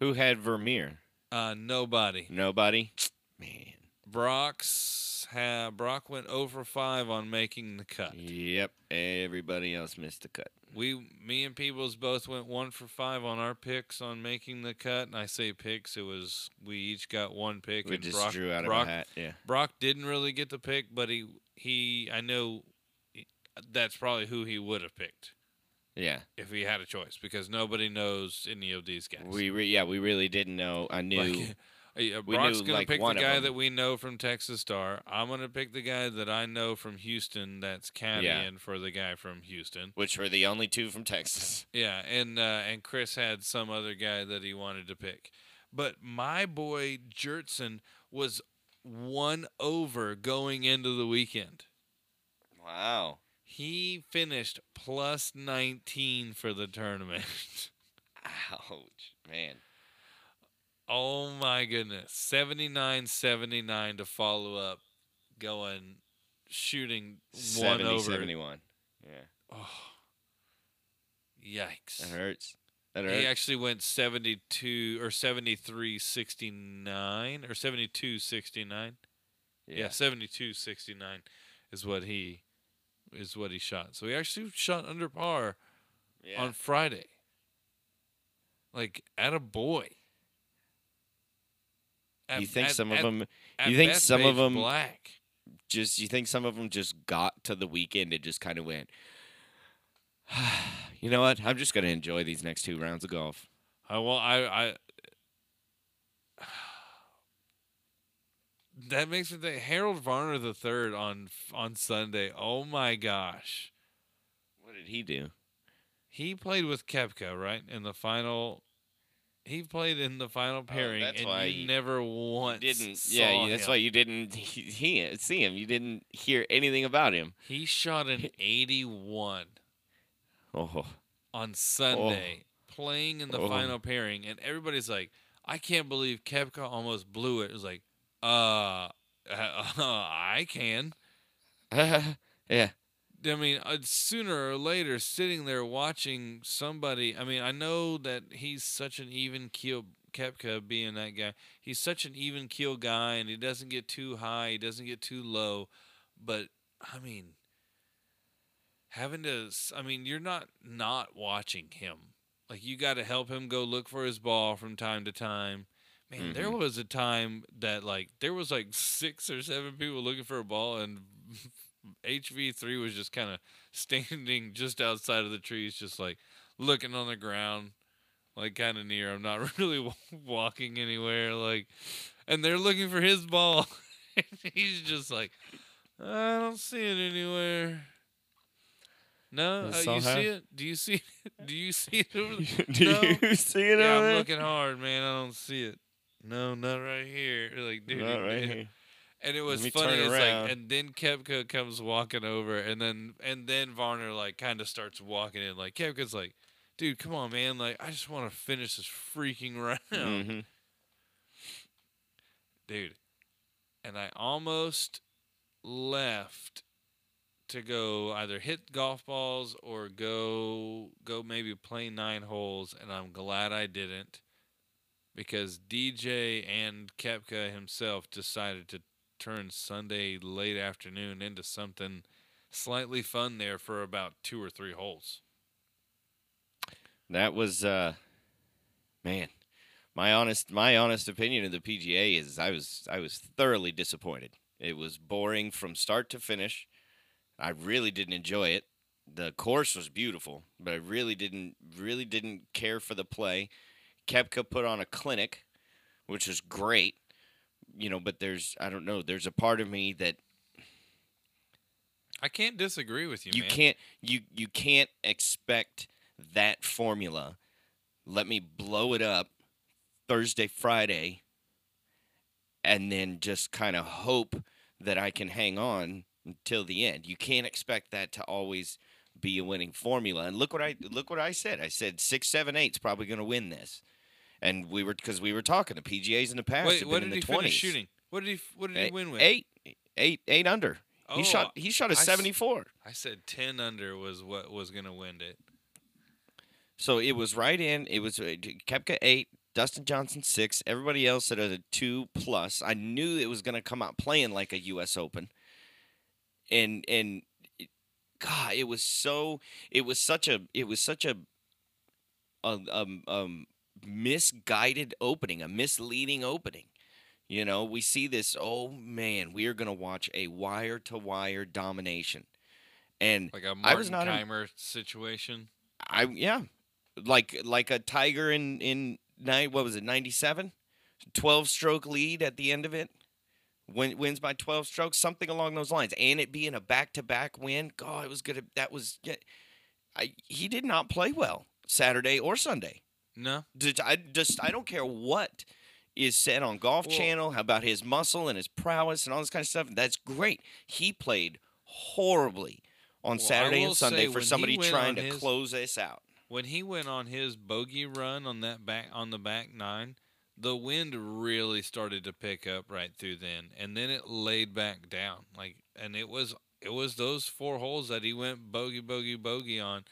Who had Vermeer? Uh, nobody. Nobody. Man. Brock's ha- Brock went over five on making the cut. Yep. Everybody else missed the cut. We, me and Peebles both went one for five on our picks on making the cut. And I say picks, it was we each got one pick. We and just Brock, drew out Brock, of a hat. Yeah. Brock didn't really get the pick, but he he I know that's probably who he would have picked Yeah. if he had a choice because nobody knows any of these guys. We re- yeah we really didn't know. I knew. Like, uh, we Brock's knew, gonna like, pick the guy that we know from Texas Star. I'm gonna pick the guy that I know from Houston. That's caddying for the guy from Houston. which were the only two from Texas. Yeah, and uh, and Chris had some other guy that he wanted to pick, but my boy Jertson was one over going into the weekend. Wow. He finished plus 19 for the tournament. Ouch, man. Oh my goodness. 79 79 to follow up, going, shooting one over. 71. Yeah. Oh, yikes. That hurts. That He actually went 72 or 73 69 or 72 69. Yeah, 72 69 is what he is what he shot. So he actually shot under par Yeah. on Friday. Like at a boy. You think some of them you think some of Bethpage 'em- black? just you think some of them just got to the weekend and just kind of went you know what i'm just going to enjoy these next two rounds of golf I well I I That makes me think Harold Varner the third on on Sunday. Oh my gosh. what did he do He played with Koepka, right? In the final he played in the final pairing Oh, that's and why you you- never once didn't yeah that's him. why you didn't he, he, see him you didn't hear anything about him he shot an 81. oh on Sunday, playing in the Oh. final pairing, and everybody's like, "I can't believe Koepka almost blew it." It was like, uh, I can. yeah. I mean, uh, sooner or later, sitting there watching somebody. I mean, I know that he's such an even keel. Koepka being that guy, he's such an even keel guy, and he doesn't get too high, he doesn't get too low. But I mean, having to, I mean, you're not not watching him. Like you got to help him go look for his ball from time to time. Man, there Mhm. was a time that like there was like six or seven people looking for a ball, and HV3 was just kind of standing just outside of the trees, just like looking on the ground, like kind of near. I'm not really walking anywhere, like, and they're looking for his ball. he's just like, I don't see it anywhere. No, uh, you see it? Do you see? Do you see it? Over the- Do No. you see it yeah, over I'm there? looking hard, man. I don't see it. No, not right here. Like, dude, Not right it- here. And it was funny. It's like, and then Koepka comes walking over, and then and then Varner like kind of starts walking in. Like Koepka's like, dude, come on, man. Like I just want to finish this freaking round, Mhm. dude. And I almost left to go either hit golf balls or go go maybe play nine holes, and I'm glad I didn't because DJ and Koepka himself decided to turn Sunday late afternoon into something slightly fun there for about two or three holes. That was uh man. My honest my honest opinion of the PGA is I was I was thoroughly disappointed. It was boring from start to finish. I really didn't enjoy it. The course was beautiful, but I really didn't really didn't care for the play. Koepka put on a clinic, which was great. You know, but there's I don't know, there's a part of me that I can't disagree with you, you man. can't you you can't expect that formula. Let me blow it up thursday friday and then just kind of hope that i can hang on until the end. You can't expect that to always be a winning formula. And look what i look what i said. I said six seven eight's probably going to win this and we were because we were talking the pgas in the past Wait, what did he the finish shooting? What did he What did he win with? eight eight eight under he Oh, shot he shot a I s- 74 I said ten under was what was gonna win it. So it was right in. It was uh, Koepka eight, Dustin Johnson six, everybody else at a two plus. I knew it was going to come out playing like a U.S. Open, and and it- God, it was so. It was such a. It was such a. A um, um misguided opening, a misleading opening. You know, we see this. Oh man, we are going to watch a wire to wire domination, and Like a I was Martin not im- Kaymer situation. I yeah, like like a Tiger in in night What was it? Ninety seven. 12 stroke lead at the end of it. Win, wins by 12 strokes, something along those lines. And it being a back to back win. God, it was good. That was. yeah, I, he did not play well Saturday or Sunday. No, Did- I just I don't care what is said on Golf Well- Channel about his muscle and his prowess and all this kind of stuff. That's great. He played horribly on Well, Saturday and Sunday for somebody trying to his- close this out. when he went on his bogey run on that back on the back nine, the wind really started to pick up right through then, and then it laid back down. Like, and it was it was those four holes that he went bogey, bogey, bogey on,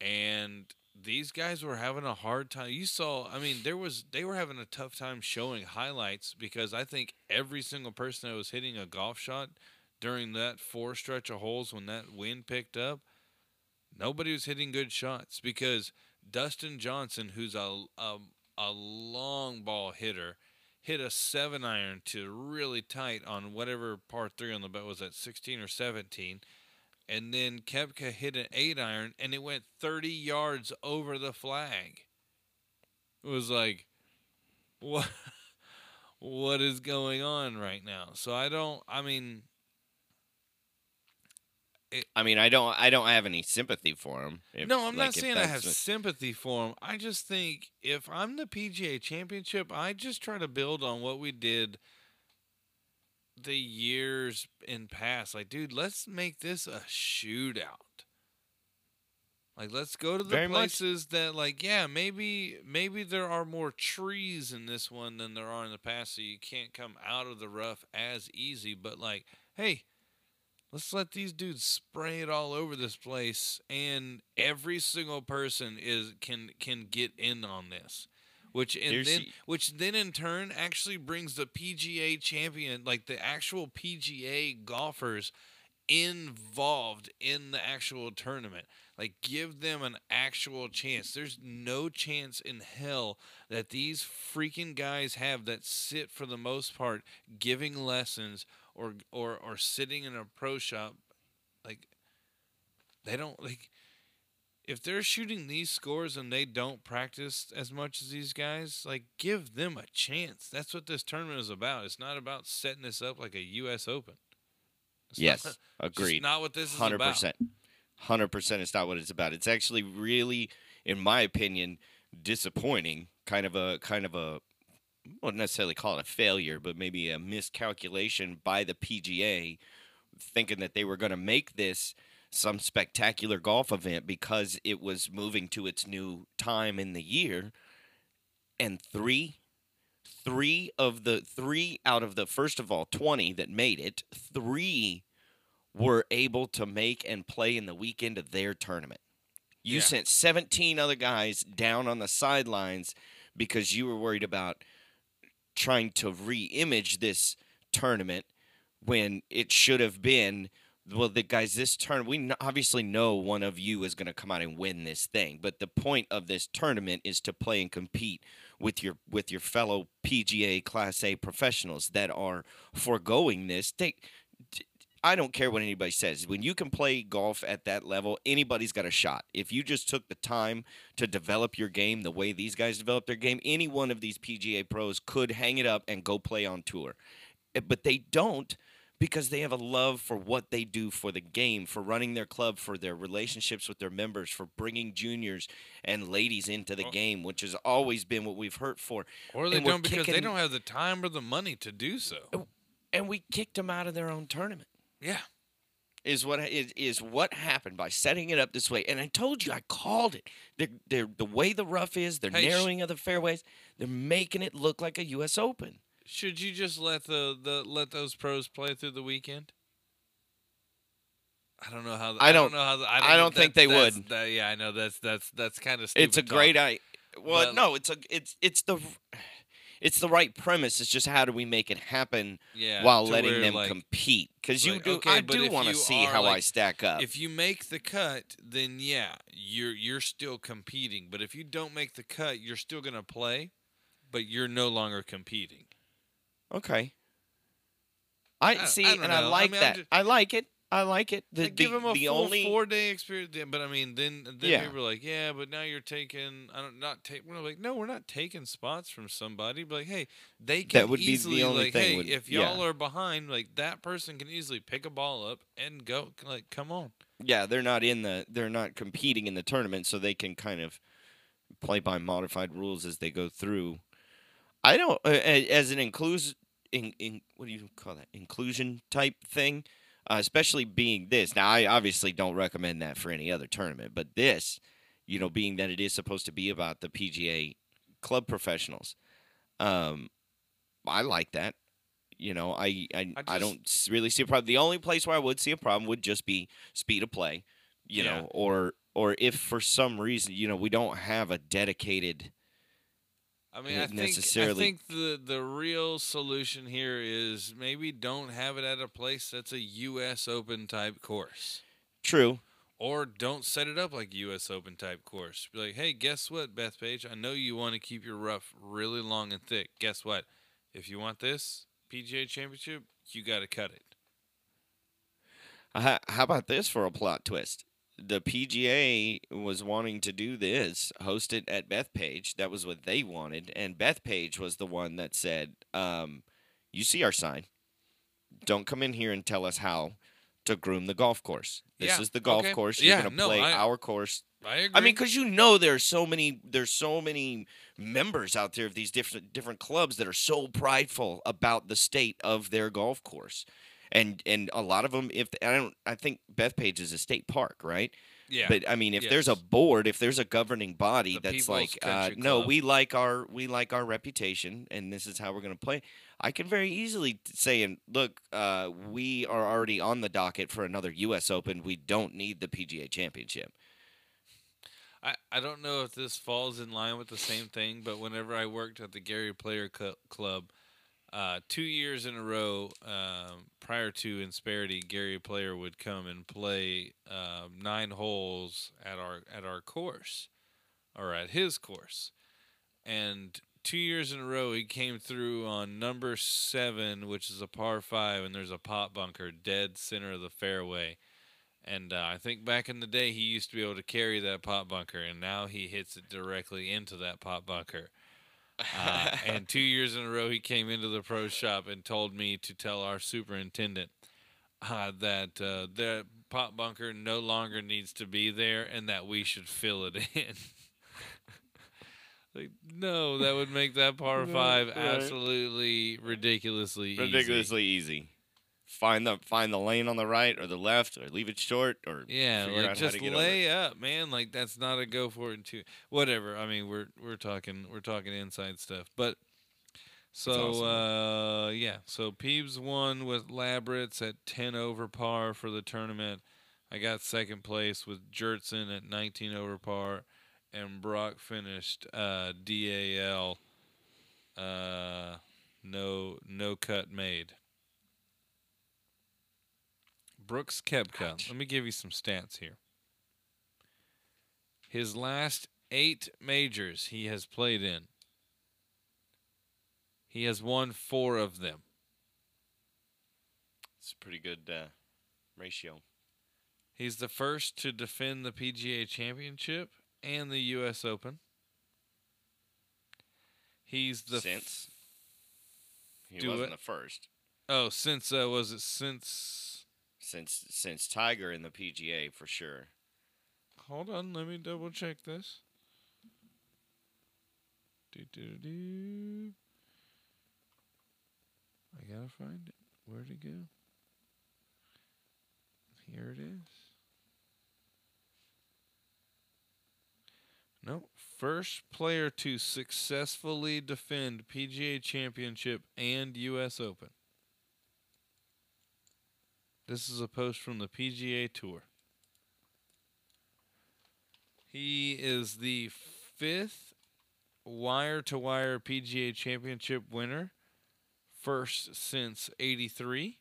and these guys were having a hard time. You saw, I mean, there was they were having a tough time showing highlights because I think every single person that was hitting a golf shot during that four stretch of holes when that wind picked up, nobody was hitting good shots because Dustin Johnson, who's a a, a long ball hitter, hit a seven iron to really tight on whatever par three on the bet was at sixteen or seventeen. And then Koepka hit an eight iron and it went 30 yards over the flag. It was like, what, what is going on right now? So I don't, I mean, I mean, I don't I don't have any sympathy for him. if- no, I'm like, not saying I have what- sympathy for him. I just think if I'm the PGA Championship, I just try to build on what we did the years in past. Like, dude, let's make this a shootout. Like let's go to the Very much. places that like yeah, maybe maybe there are more trees in this one than there are in the past so you can't come out of the rough as easy, but like hey, let's let these dudes spray it all over this place and every single person is can can get in on this. Which and Here's then the- which then in turn actually brings the PGA champion, like the actual PGA golfers involved in the actual tournament. Like, give them an actual chance. There's no chance in hell that these freaking guys have that sit for the most part giving lessons or or or sitting in a pro shop. Like, they don't like. If they're shooting these scores and they don't practice as much as these guys, like give them a chance. That's what this tournament is about. It's not about setting this up like a U.S. Open. It's Yes, just agreed. not what this is Hundred about. percent. Hundred percent is not what it's about. It's actually really, in my opinion, disappointing. Kind of a kind of a I wouldn't necessarily call it a failure, but maybe a miscalculation by the PGA, thinking that they were going to make this some spectacular golf event because it was moving to its new time in the year, and three, three of the three out of the first of all twenty that made it, three were able to make and play in the weekend of their tournament. You Yeah. sent 17 other guys down on the sidelines because you were worried about trying to re-image this tournament when it should have been well the guys this turn we obviously know one of you is going to come out and win this thing but the point of this tournament is to play and compete with your with your fellow PGA class A professionals that are foregoing this they I don't care what anybody says. When you can play golf at that level, anybody's got a shot. If you just took the time to develop your game the way these guys develop their game, any one of these PGA pros could hang it up and go play on tour. Eh, But they don't because they have a love for what they do for the game, for running their club, for their relationships with their members, for bringing juniors and ladies into the game, which has always been what we've hurt for. Or they And don't because they don't have the time or the money to do so. Oh, and we kicked them out of their own tournament. Yeah. is what is, is what happened by setting it up this way. And I told you, I called it. They're, they're, the way the rough is, they're Hey, sh- narrowing of the fairways. They're making it look like a U.S. Open. Should you just let the, the let those pros play through the weekend? I don't know how. I don't- know how. The, I I don't, know don't think they would. that- yeah, I know that's that's that's kind of. Stupid It's a talk. great I. Well, But- no, it's a it's it's the it's the right premise. It's just how do we make it happen Yeah, while letting where, them like, compete? Because you like, do, okay, I do want to see are, how I stack up. If you make the cut, then yeah, you're you're still competing. But if you don't make the cut, you're still gonna play, but you're no longer competing. Okay. I, I- see, I and I know. I like I'm that. ju- I like it. I like it. The, Like, give the, them a the full only four day experience. But I mean, then then Yeah. people are like, yeah, but now you're taking. I don't not take. We're like, no, we're not taking spots from somebody. But like, hey, they can would be the only like, thing hey, would- if y'all are behind, like that person can easily pick a ball up and go. Like, come on. yeah, they're not in the they're not competing in the tournament, so they can kind of play by modified rules as they go through. I don't as an inclusion in, in what do you call that inclusion type thing, uh, especially being this. Now, I obviously don't recommend that for any other tournament, but this, you know, being that it is supposed to be about the PGA club professionals, um, I like that. You know, I I, I I, don't really see a problem. The only place where I would see a problem would just be speed of play, you Yeah. know, or or if for some reason you know we don't have a dedicated. I mean, I think I think the the real solution here is maybe don't have it at a place that's a U.S. Open type course. True. Or don't set it up like a U.S. Open type course. Be like, hey, guess what, Bethpage? I know you want to keep your rough really long and thick. Guess what? If you want this PGA Championship, you got to cut it. How, how about this for a plot twist? The PGA was wanting to do this, host it at Bethpage. That was what they wanted, and Bethpage was the one that said, um, "You see our sign. Don't come in here and tell us how to groom the golf course. This Yeah, is the golf okay. course. You're Yeah, gonna no, play I- our course I agree. I mean, because you know there's so many there's so many members out there of these different different clubs that are so prideful about the state of their golf course, and and a lot of them, if I don't, I think Bethpage is a state park, right? Yeah. But I mean, if there's a board, if there's a governing body The that's like, uh, no, we like our we like our reputation, and this is how we're going to play. I can very easily say, and look, uh, we are already on the docket for another U.S. Open. We don't need the PGA Championship. I, I don't know if this falls in line with the same thing, but whenever I worked at the Gary Player Club, uh, two years in a row um, prior to Insperity, Gary Player would come and play um, nine holes at our at our course, or at his course, and two years in a row he came through on number seven, which is a par five, and there's a pot bunker dead center of the fairway. And uh, I think back in the day, he used to be able to carry that pot bunker, and now he hits it directly into that pot bunker. Uh, and two years in a row, he came into the pro shop and told me to tell our superintendent uh, that uh, the pot bunker no longer needs to be there and that we should fill it in. like, no, that would make that par five right. absolutely ridiculously easy. Ridiculously easy. Find the find the lane on the right or the left, or leave it short, or Yeah, like just to get over lay up, man. Like that's not a go for it and two. Whatever. I mean, we're we're talking we're talking inside stuff, but so awesome. uh yeah. So Peebs won with Labritz at ten over par for the tournament. I got second place with Jertson at nineteen over par, and Brock finished uh, DAL. Uh, no no cut made. Brooks Koepka. Ouch. Let me give you some stats here. His last eight majors he has played in, he has won four of them. It's a pretty good uh, ratio. He's the first to defend the PGA Championship and the U.S. Open. He's the f- since he wasn't it. the first oh since uh, was it since since since Tiger in the PGA for sure. Hold on, let me double check this. Do, do, do. I gotta find it. Where'd it go? Here it is. No, first player to successfully defend PGA Championship and U.S. Open. This is a post from the PGA Tour. He is the fifth wire to wire PGA Championship winner, first since 83.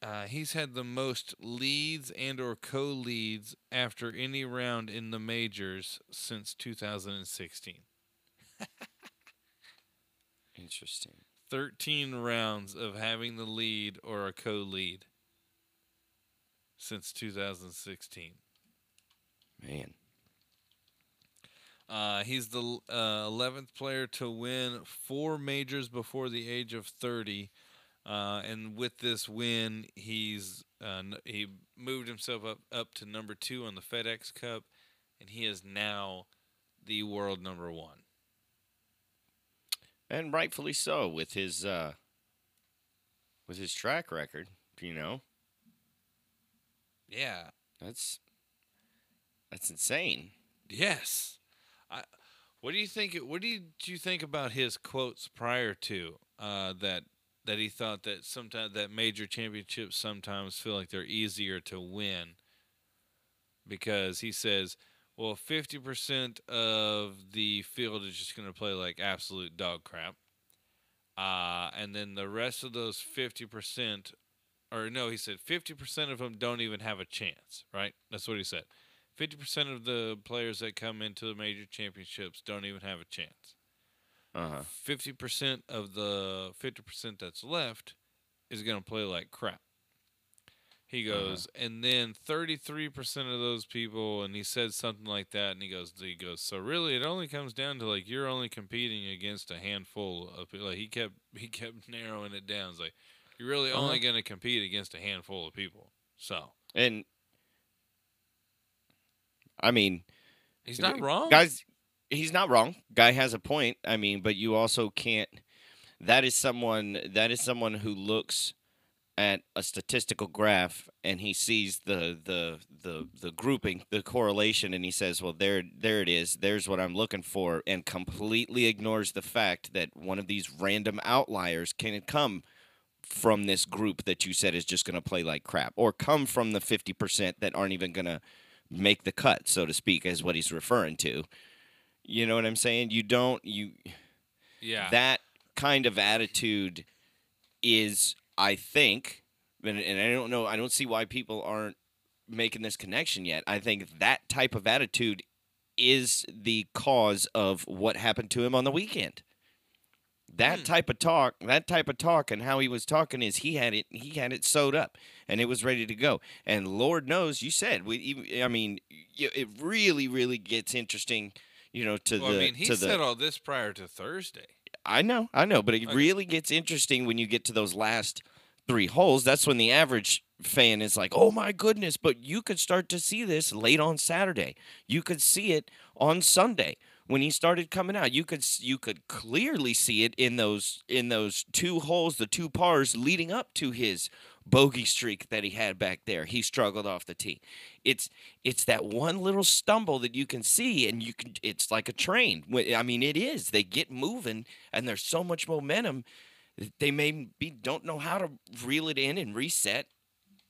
Uh, he's had the most leads and or co-leads after any round in the majors since 2016. Interesting. 13 rounds of having the lead or a co-lead since 2016. Man. Uh, he's the uh, 11th player to win four majors before the age of 30. Uh, and with this win, he's uh, he moved himself up, up to number two on the FedEx Cup, and he is now the world number one. And rightfully so with his uh with his track record, you know. Yeah. That's that's insane. Yes. I. What do you think? What did you think about his quotes prior to uh, that? That he thought that sometimes that major championships sometimes feel like they're easier to win because he says, "Well, fifty percent of the field is just going to play like absolute dog crap, uh, and then the rest of those fifty percent, or no, he said fifty percent of them don't even have a chance. Right? That's what he said." Fifty percent of the players that come into the major championships don't even have a chance. Uh-huh. Fifty percent of the fifty percent that's left is going to play like crap. He Uh-huh. goes, and then thirty-three percent of those people, and he said something like that, and he goes, he goes, so really, it only comes down to like you're only competing against a handful of people. Like he kept, he kept narrowing it down. It's like you're really only Uh-huh. going to compete against a handful of people. So And I mean, he's not wrong. Guys, he's not wrong. Guy has a point. I mean, but you also can't that is someone that is someone who looks at a statistical graph and he sees the the the the grouping, the correlation, and he says, "Well, there there it is. There's what I'm looking for," and completely ignores the fact that one of these random outliers can come from this group that you said is just going to play like crap, or come from the 50% that aren't even going to make the cut, so to speak, is what he's referring to. You know what I'm saying? You don't you Yeah. that kind of attitude is I think and, and I don't know I don't see why people aren't making this connection yet. I think that type of attitude is the cause of what happened to him on the weekend. That Hmm. type of talk, that type of talk, and how he was talking is he had it, he had it sewed up, and it was ready to go. And Lord knows, you said we, I mean, it really, really gets interesting, you know, to well, the I mean, he said the. all this prior to Thursday. I know, I know, but it Okay. really gets interesting when you get to those last three holes. That's when the average fan is like, "Oh my goodness!" But you could start to see this late on Saturday. You could see it on Sunday when he started coming out. You could you could clearly see it in those in those two holes, the two pars leading up to his bogey streak that he had back there. He struggled off the tee. It's it's that one little stumble that you can see, and you can. It's like a train. I mean, it is. They get moving, and there's so much momentum. They may be don't know how to reel it in and reset.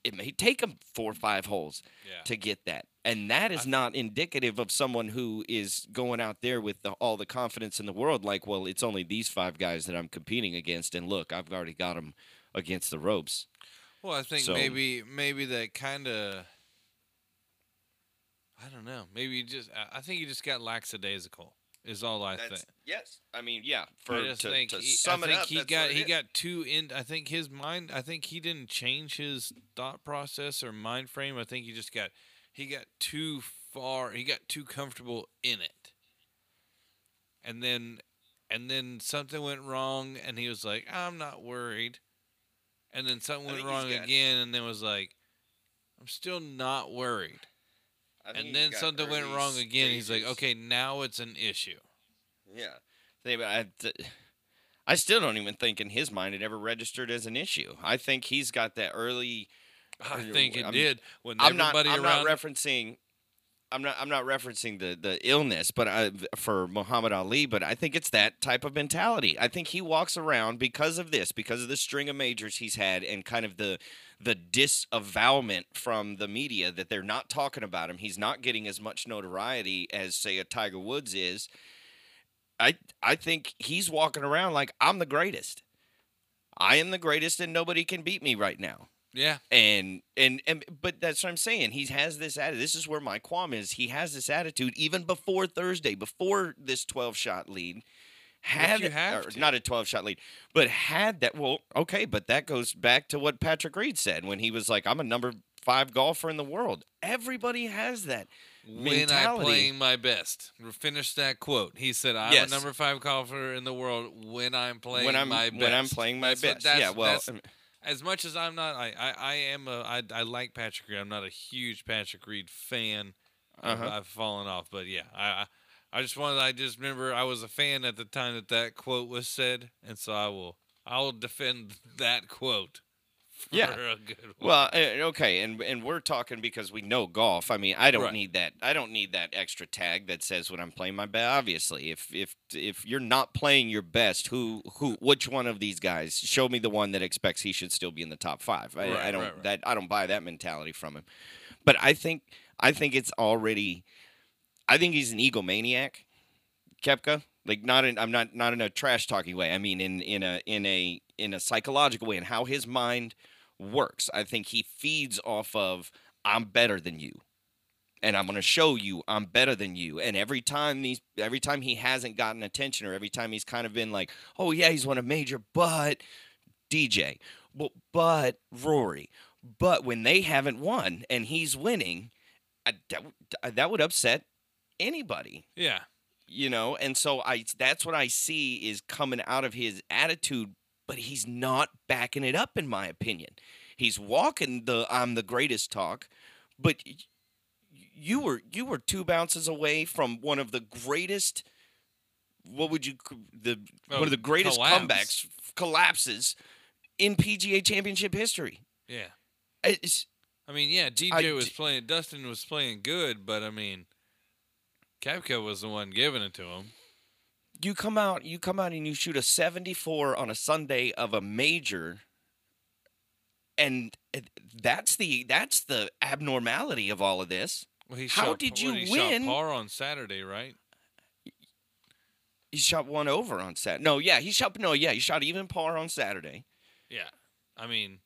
It may take them four or five holes Yeah. to get that. And that is not indicative of someone who is going out there with the, all the confidence in the world. Like, well, it's only these five guys that I'm competing against, and look, I've already got them against the ropes. Well, I think So- maybe maybe that kind of I don't know. Maybe you just I- think you just got lackadaisical. Is all I think. yes. I mean, yeah. For I to, think to he, sum I it up, he got he is. got too in. I think his mind. I think he didn't change his thought process or mind frame. I think he just got he got too far. He got too comfortable in it, and then and then something went wrong, and he was like, "I'm not worried," and then something went wrong again, and then was like, "I'm still not worried." And then something went wrong again. He's like, "Okay, now it's an issue." Yeah. I, I still don't even think in his mind it ever registered as an issue. I think he's got that early. I think it I'm- did when I'm not. I'm not referencing. I'm not. I'm not referencing the the illness, but I, for Muhammad Ali. But I think it's that type of mentality. I think he walks around because of this, because of the string of majors he's had, and kind of the the disavowalment from the media that they're not talking about him. He's not getting as much notoriety as say a Tiger Woods is. I I think he's walking around like I'm the greatest. I am the greatest, and nobody can beat me right now yeah, and and and but that's what I'm saying. He has this attitude. This is where my qualm is. He has this attitude even before Thursday, before this 12 shot lead. Had you have or to. not a 12 shot lead, but had that. Well, okay, but that goes back to what Patrick Reed said when he was like, "I'm a number five golfer in the world." Everybody has that. when mentality. I'm playing my best. Finish that quote. He said, "I'm Yes. a number five golfer in the world when I'm playing when I'm my best." when I'm playing my That's best. that's- yeah, well, as much as I'm not, I, I, I am a, I, I like Patrick Reed. I'm not a huge Patrick Reed fan. I've, Uh-huh. I've fallen off, but yeah, I, I, I just wanted. I just remember I was a fan at the time that that quote was said, and so I will, I will defend that quote. For Yeah. a good one. Well, okay, and and we're talking because we know golf. I mean, I don't Right. need that. I don't need that extra tag that says when I'm playing my best. Obviously, if if if you're not playing your best, who who which one of these guys? Show me the one that expects he should still be in the top five. I, I don't right, right. that I don't buy that mentality from him. But I think I think it's already. I think he's an egomaniac, Koepka. Like not in I'm not not in a trash talking way. I mean in in a in a in a psychological way and how his mind works. I think he feeds off of I'm better than you. And I'm going to show you I'm better than you. And every time these every time he hasn't gotten attention or every time he's kind of been like, "Oh yeah, he's won a major, but DJ, well, but Rory, but when they haven't won and he's winning, I, that, that would upset anybody yeah, you know and so i that's what i see is coming out of his attitude but he's not backing it up in my opinion he's walking the i'm the greatest talk but you were you were two bounces away from one of the greatest what would you the Oh, one of the greatest collapse. comebacks collapses in PGA Championship history. Yeah. It's, I mean, yeah, DJ I was playing. Dustin was playing good, but I mean, Koepka was the one giving it to him. You come out, you come out and you shoot a 74 on a Sunday of a major, and eh, that's the that's the abnormality of all of this. Well, he How shot, did you he win? Shot par on Saturday, right? He shot one over on Saturday. No, yeah, he shot no, yeah, he shot even par on Saturday. Yeah. I mean,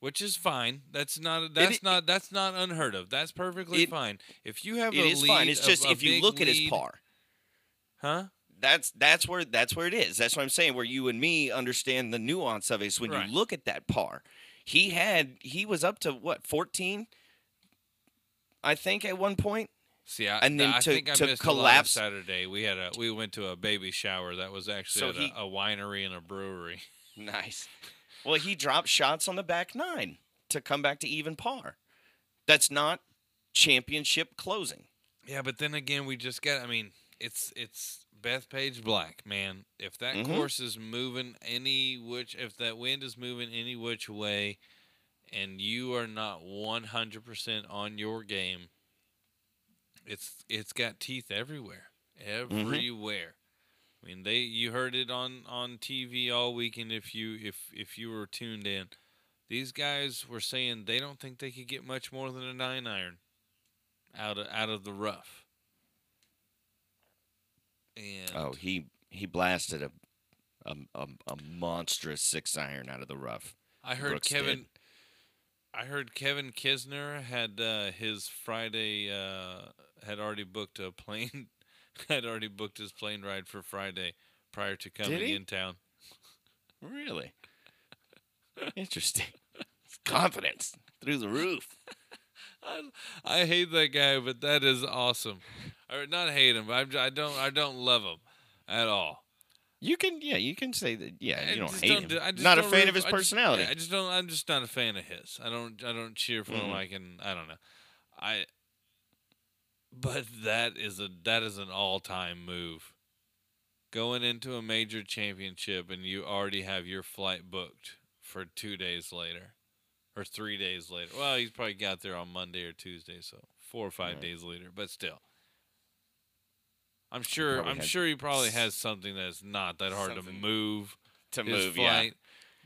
which is fine. That's not that's It- not that's not unheard of. That's perfectly It- fine. If you have It a is lead, fine. It's just if you look at his par. huh? That's that's where that's where it is. That's what I'm saying. Where you and me understand the nuance of it is when Right. you look at that par. He had he was up to what 14, I think at one point. See, I, And then I to- to missed a lot of collapse- Saturday. We had a we went to a baby shower that was actually So he- a, a winery and a brewery. Nice. Well, he dropped shots on the back nine to come back to even par. That's not championship closing. Yeah, but then again, we just got. I mean, it's it's Bethpage Black, man. If that Mhm. course is moving any which, if that wind is moving any which way, and you are not one hundred percent on your game, it's it's got teeth everywhere, everywhere. I mean, they you heard it on on TV all weekend. If you if if you were tuned in, these guys were saying they don't think they could get much more than a nine iron out of out of the rough. And Oh, he he blasted a a, a, a monstrous six iron out of the rough. I heard Brooks Kevin. did. I heard Kevin Kisner had uh, his Friday uh, had already booked a plane. had already booked his plane ride for Friday prior to coming in town. Really? Interesting. Confidence through the roof. I, I hate that guy, but that is awesome. Or not hate him, but I don't I don't love him at all. You can, yeah, you can say that. Yeah, I you don't hate him. do- I just Not a fan root- of his I just- personality. yeah, I just don't. I'm just not a fan of his. I don't. I don't cheer for him Mhm. like and I don't know. I. But that is a that is an all time move. Going into a major championship and you already have your flight booked for two days later, or three days later. Well, he's probably got there on Monday or Tuesday, so four or five Right. days later. But still, I'm sure. I'm sure he probably has something that's not that hard to move to move, yeah.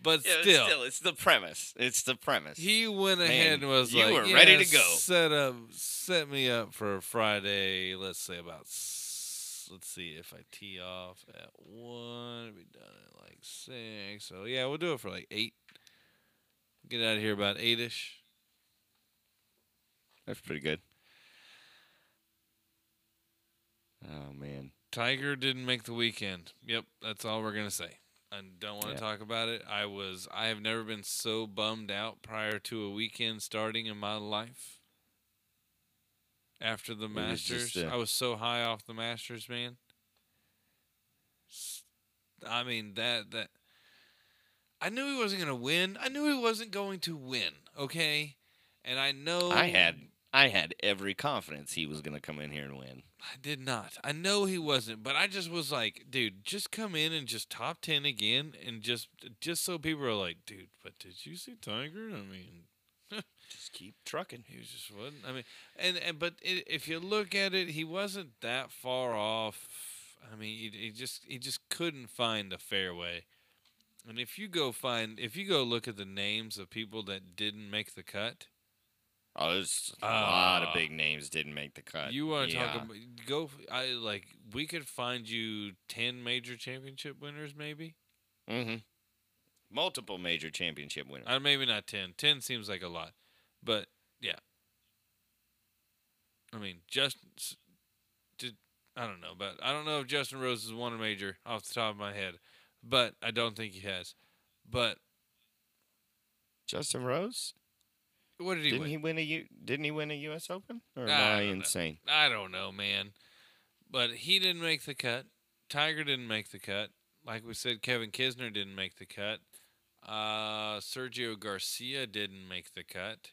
But Yeah, still, still, it's the premise. It's the premise. he went ahead Man, and was you like, were ready "Yeah, to go." Set up, set me up for Friday. Let's say about. Let's see if I tee off at one, be done at like six. So yeah, we'll do it for like eight. Get out of here about eight ish. That's pretty good. Oh man. Tiger didn't make the weekend. Yep, that's all we're gonna say. I don't want to Yeah. talk about it. I was I have never been so bummed out prior to a weekend starting in my life. After the was Masters, just, uh, I was so high off the Masters, man. I mean that that I knew he wasn't gonna win. I knew he wasn't going to win. Okay, and I know I had I had every confidence he was going to come in here and win. I did not. I know he wasn't, but I just was like, dude, just come in and just top ten again, and just just so people are like, dude, but did you see Tiger? I mean, Just keep trucking. he was just wasn't. I mean, and and but i if you look at it, he wasn't that far off. I mean, he, he just he just couldn't find the fairway. And if you go find, if you go look at the names of people that didn't make the cut, Oh, there's a lot Ah. of big names didn't make the cut. You want to yeah. talk about go? I like we could find you ten major championship winners, maybe. Mm-hmm. Multiple major championship winners. Uh, maybe not ten. Ten seems like a lot, but yeah. I mean, just did I don't know, but I don't know if Justin Rose has won a major off the top of my head, but I don't think he has. But Justin Rose what did he didn't win? he win a U- didn't he win a U.S. Open? Or am I I, don't know. insane? I don't know, man. But he didn't make the cut. Tiger didn't make the cut. Like we said, Kevin Kisner didn't make the cut. Uh, Sergio Garcia didn't make the cut.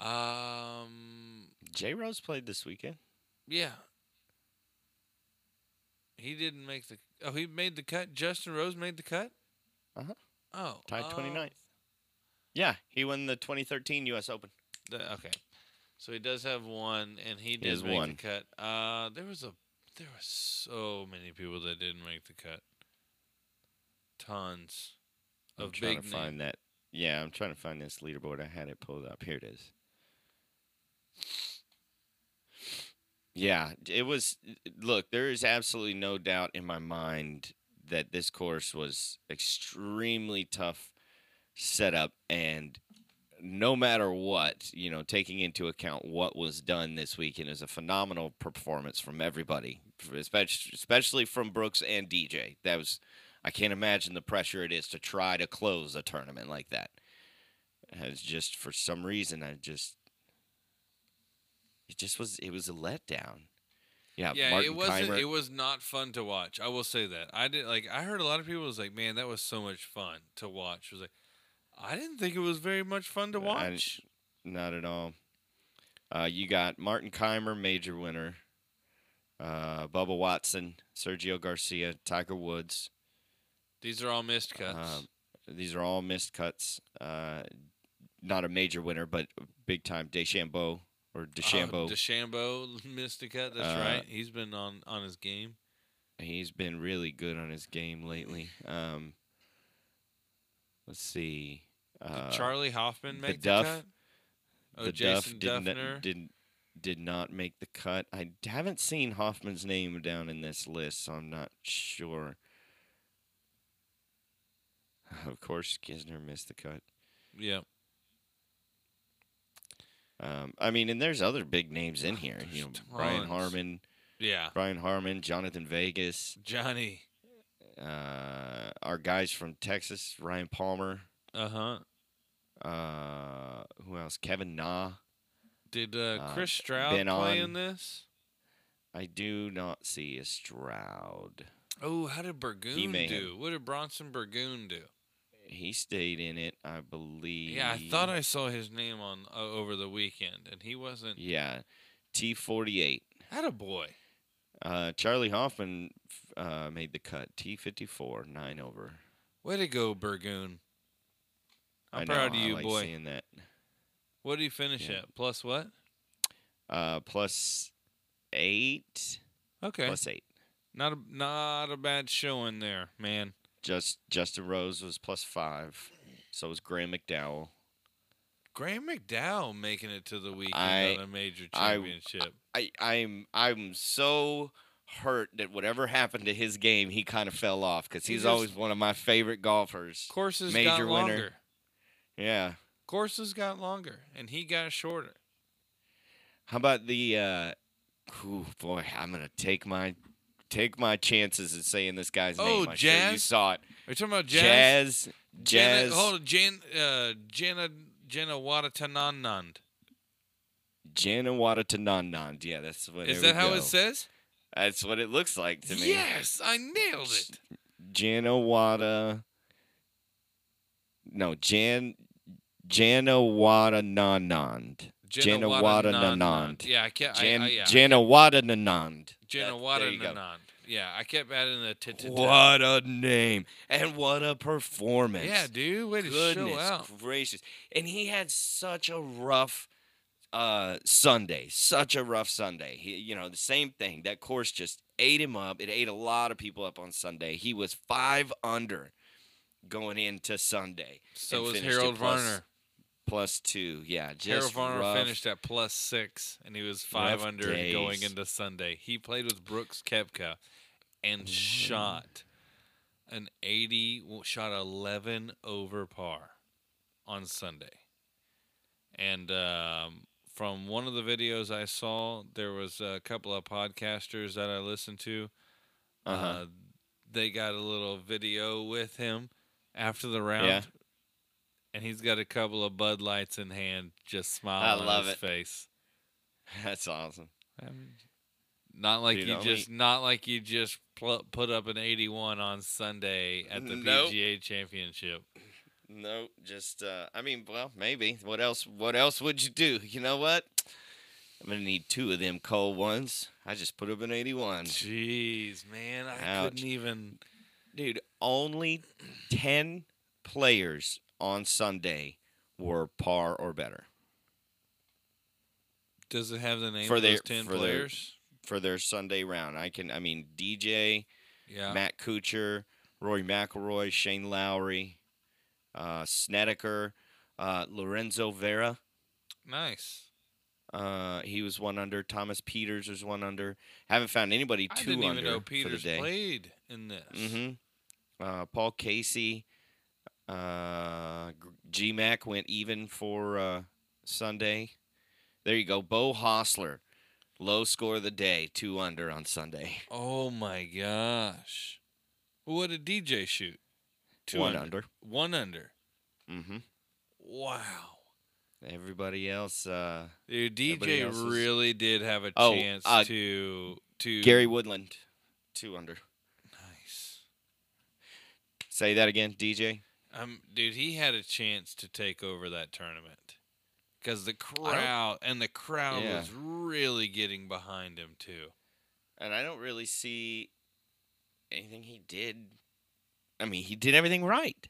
Um, J. Rose played this weekend. yeah. He didn't make the. Oh, he made the cut. Justin Rose made the cut. Uh-huh. Oh, Tied uh, 29th. Yeah, he won the 2013 U.S. Open. the- okay, so he does have one, and he did has make one. the cut. Uh, there was a there were so many people that didn't make the cut. Tons I'm of trying big to find that. Yeah, I'm trying to find this leaderboard. I had it pulled up. Here it is. Yeah, it was. Uh, look, there is absolutely no doubt in my mind that this course was extremely tough setup, and no matter what, you know, taking into account what was done this weekend is a phenomenal performance from everybody, especially especially from Brooks and DJ. That was I can't imagine the pressure it is to try to close a tournament like that. Has just for some reason I just it just was it was a letdown. Yeah, Yeah, Martin it wasn't. Kaymer- It was not fun to watch. I will say that. I did like. I heard a lot of people was like, "Man, that was so much fun to watch." It was like, I didn't think it was very much fun to I- watch. not at all. Uh, you got Martin Kaymer, major winner. Uh, Bubba Watson, Sergio Garcia, Tiger Woods. These are all missed cuts. Um, these are all missed cuts. Uh, not a major winner, but big time. DeChambeau or DeChambeau. Oh, DeChambeau missed a cut. That's Uh, right. He's been on on his game. He's been really good on his game lately. Um, let's see. Did Uh, Charley Hoffman the make the, Duff- cut? Oh, the Jason Duff did Dufner. not, did did not make the cut. I haven't seen Hoffman's name down in this list, so I'm not sure. Of course, Kisner missed the cut. yeah. Um, I mean, and there's other big names in here. You know, Brian. Harmon, Yeah. Brian Harman, Jhonattan Vegas, Johnny. uh, our guys from Texas, Ryan Palmer. Uh huh. Uh, who else? Kevin Na. Did uh, Uh, Chris Stroud been play on- in this? I do not see a Stroud. Oh, how did Burgoon may do? What did Bronson Burgoon do? He stayed in it, I believe. Yeah, I thought I saw his name on uh, over the weekend, and he wasn't. Yeah, T forty eight. Had a boy. Uh, Charley Hoffman uh, made the cut. T fifty four, nine over. Way to go, Burgoon. I'm I know, proud of I you, like boy. Seeing that. What did he finish Yeah. at? Plus what? Uh, plus eight. Okay, Plus eight. not a not a bad showing there, man. Just Justin Rose was plus five. So was Graeme McDowell. Graeme McDowell making it to the weekend I- on a major I- championship. I, I'm I'm so hurt that whatever happened to his game, he kind of fell off because He he's just- always one of my favorite golfers. Courses major got winner. Yeah. Courses got longer, and he got shorter. How about the? uh ooh, boy, I'm gonna take my take my chances at saying this guy's Oh, name. I'm sure you saw it. Are you talking about Jazz? Jazz. Jana, Jazz. hold on, Jan, uh, Jana, Jana Watatananand. Janawatatananand. Yeah, that's what. Is that how go. it says? That's what it looks like to me. Yes, I nailed it. Janawata. No, Jan. Janawatananand. Janawatananand. Yeah, I kept. Jan, I, I, yeah, go. Watananand. Yeah, I kept adding the t t. What a name and what a performance! Yeah, dude, way to goodness show out. gracious! And he had such a rough uh, Sunday, such a rough Sunday. He, you know, the same thing. That course just ate him up. It ate a lot of people up on Sunday. He was five under going into Sunday. So was Harold Varner. Plus two. Yeah, just rough. finished at plus six, and he was five under going into Sunday. He played with Brooks Koepka and Mm. shot an 80, shot 11 over par on Sunday. And um, from one of the videos I saw, there was a couple of podcasters that I listened to. Uh-huh. Uh, they got a little video with him after the round. Yeah. And he's got a couple of Bud Lights in hand, just smiling I love on his it. face. That's awesome. Not like Dude, you only- just, not like you just pl- put up an 81 on Sunday at the Nope. PGA Championship. No, just uh, I mean, well, maybe. What else? What else would you do? You know what? I'm gonna need two of them cold ones. I just put up an 81. Jeez, man, I Ouch. couldn't even. Dude, only 10 players on Sunday were par or better Does it have the name For of their- those ten for their- players? for their Sunday round. I can, I mean, DJ, Yeah. Matt Kuchar, Rory McIlroy, Shane Lowry, uh, Snedeker, uh, Lorenzo Vera. nice. Uh, he was one under. Thomas Pieters was one under. Haven't found anybody two I didn't under even know for Pieters the day. played in this. Mm-hmm. Uh, Paul Casey, uh, G Mac went even for uh, Sunday. There you go. Beau Hossler, low score of the day, two under on Sunday. Oh my gosh. What did DJ shoot? Two one under. under. One under. Mm-hmm. Wow. Everybody else, uh, Dude, DJ else is- really did have a Oh, chance uh, to to Gary Woodland, two under. Nice. Say that again, DJ. Um, dude, he had a chance to take over that tournament because the crowd and the crowd Yeah. was really getting behind him too. And I don't really see anything he did. I mean, he did everything right.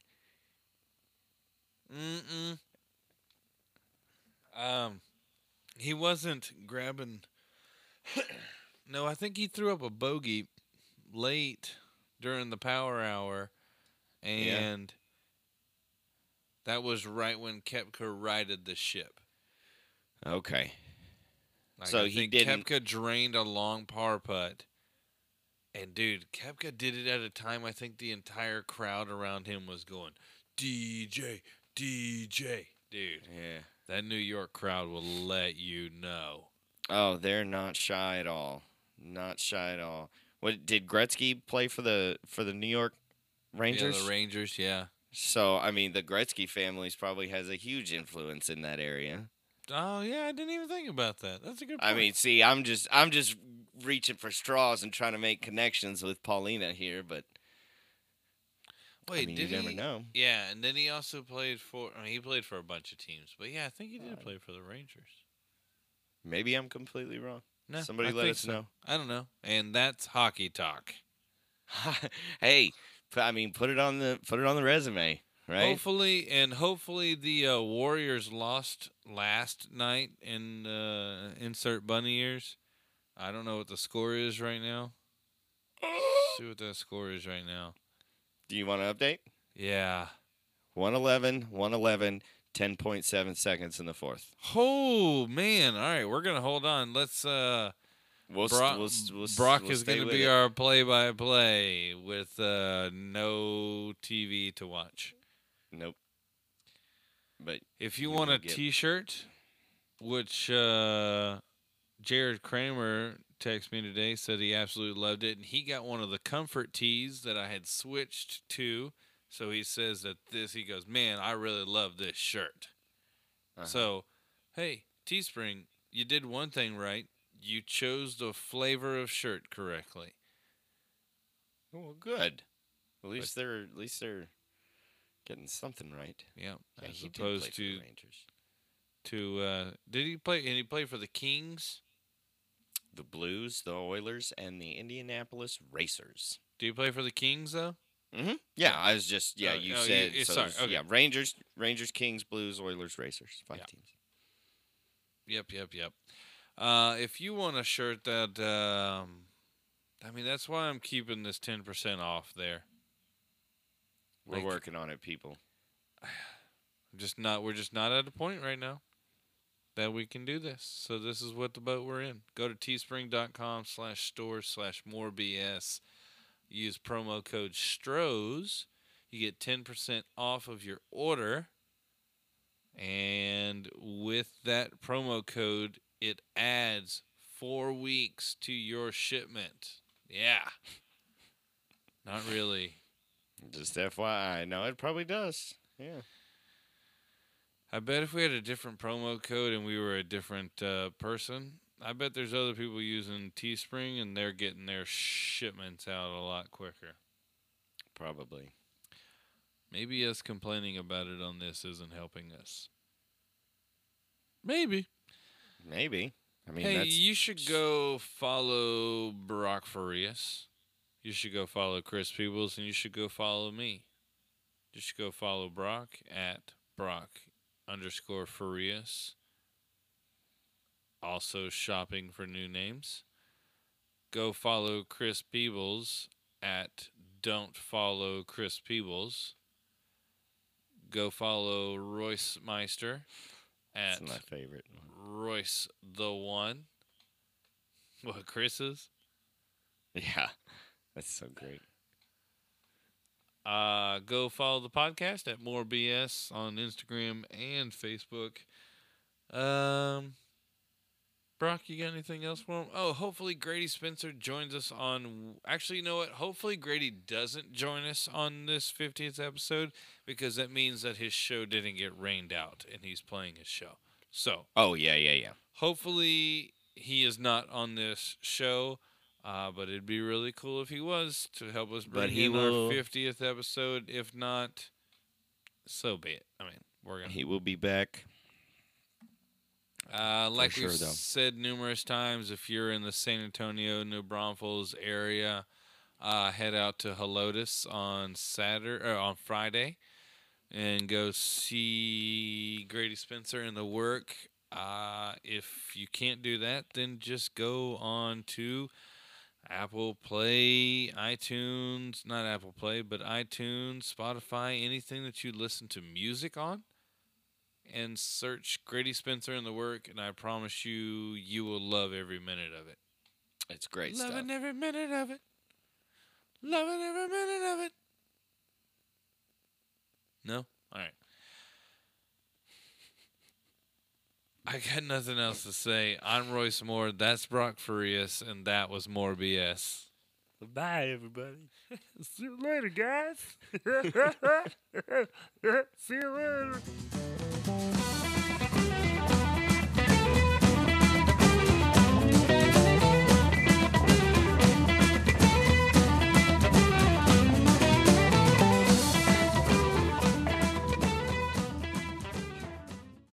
Mm-mm. Um, he wasn't grabbing. no, I think he threw up a bogey late during the power hour, and that was right when Koepka righted the ship. Okay. Like, So I he didn't- Koepka drained a long par putt. And dude, Koepka did it at a time I think the entire crowd around him was going, DJ, DJ. Dude, Yeah. that New York crowd will let you know. Oh, they're not shy at all. Not shy at all. What did Gretzky play for the for the New York Rangers? Yeah, the Rangers, yeah. So I mean, the Gretzky families probably has a huge influence in that area. Oh yeah, I didn't even think about that. That's a good point. I mean, see, I'm just I'm just reaching for straws and trying to make connections with Paulina here, but wait, I mean, did you never he? know. Yeah, and then he also played for. I mean, he played for a bunch of teams, but yeah, I think he did Right. play for the Rangers. Maybe I'm completely wrong. No, Somebody I let us so. know. I don't know, and that's hockey talk. hey, I mean, put it on the put it on the resume, right? Hopefully, and hopefully the uh, Warriors lost last night in uh, insert bunny ears. I don't know what the score is right now. See what that score is right now. Do you want to update? Yeah. 111, 111, 10.7 seconds in the fourth. Oh man! All right, we're gonna hold on. Let's. uh We'll, Brock, we'll, s- we'll, Brock is going to be it. our play-by-play with uh, no TV to watch. Nope. But If you You want a get- T-shirt, which uh, Jared Kramer texted me today, said he absolutely loved it, and he got one of the comfort tees that I had switched to. So he says that this, he goes, man, I really love this shirt. uh-huh. So, hey, Teespring, you did one thing right. You chose the flavor of shirt correctly. well, good. At least they're at least they're getting something right. Yeah, Yeah, as did play opposed to Rangers. to uh, did he play? And he played for the Kings. The Blues, the Oilers, and the Indianapolis Racers. Do you play for the Kings though? Mm-hmm. Yeah, I was just yeah. Oh, you oh, you- said you- so sorry, okay. Yeah, Rangers, Rangers, Kings, Blues, Oilers, Racers. Five Yeah. teams. Yep, yep, yep. Uh, if you want a shirt that, um, I mean, that's why I'm keeping this ten percent off there. We're Like- working on it, people. I'm just not. We're just not at a point right now that we can do this. So this is what the boat we're in. Go to teespring.com slash store slash more BS. Use promo code STROS. You get 10% off of your order. And with that promo code, it adds four weeks to your shipment. Yeah. Not really. Just FYI. No, it probably does. Yeah. I bet if we had a different promo code and we were a different uh, person, I bet there's other people using Teespring and they're getting their shipments out a lot quicker. Probably. Maybe us complaining about it on this isn't helping us. Maybe. Maybe. I mean, hey, that's you should go follow Brock Farias. You should go follow Chris Peebles, and you should go follow me. just go follow Brock at Brock underscore Farias. Also shopping for new names. Go follow Chris Peebles at Don't Follow Chris Peebles. Go follow Royce Meister at That's my favorite. Royce the One. What Chris is? Yeah, that's so great. Uh, go follow the podcast at More BS on Instagram and Facebook. Um, Brock, you got anything else for him? Oh, hopefully Grady Spencer joins us on. Actually, you know what? Hopefully Grady doesn't join us on this 50th episode because that means that his show didn't get rained out and he's playing his show. So Oh yeah, yeah, yeah. hopefully he is not on this show. Uh, but it'd be really cool if he was to help us But bring he in will- our 50th episode. If not, so be it. I mean, we're gonna. He will be back. Uh, like sure, we've though. said numerous times, if you're in the San Antonio, New Braunfels area, uh, head out to Helotes on Saturday or on Friday, and go see Grady Spencer and the work. Uh, if you can't do that, then just go on to Apple Play, iTunes, not Apple Play, but iTunes, Spotify, anything that you listen to music on and search Grady Spencer and the work, and I promise you, you will love every minute of it. It's great Loving stuff. every minute of it. Loving every minute of it. No? All right. I got nothing else to say. I'm Royce Moore. That's Brock Farias, and that was More BS. Bye, everybody. See you later, guys. See you later.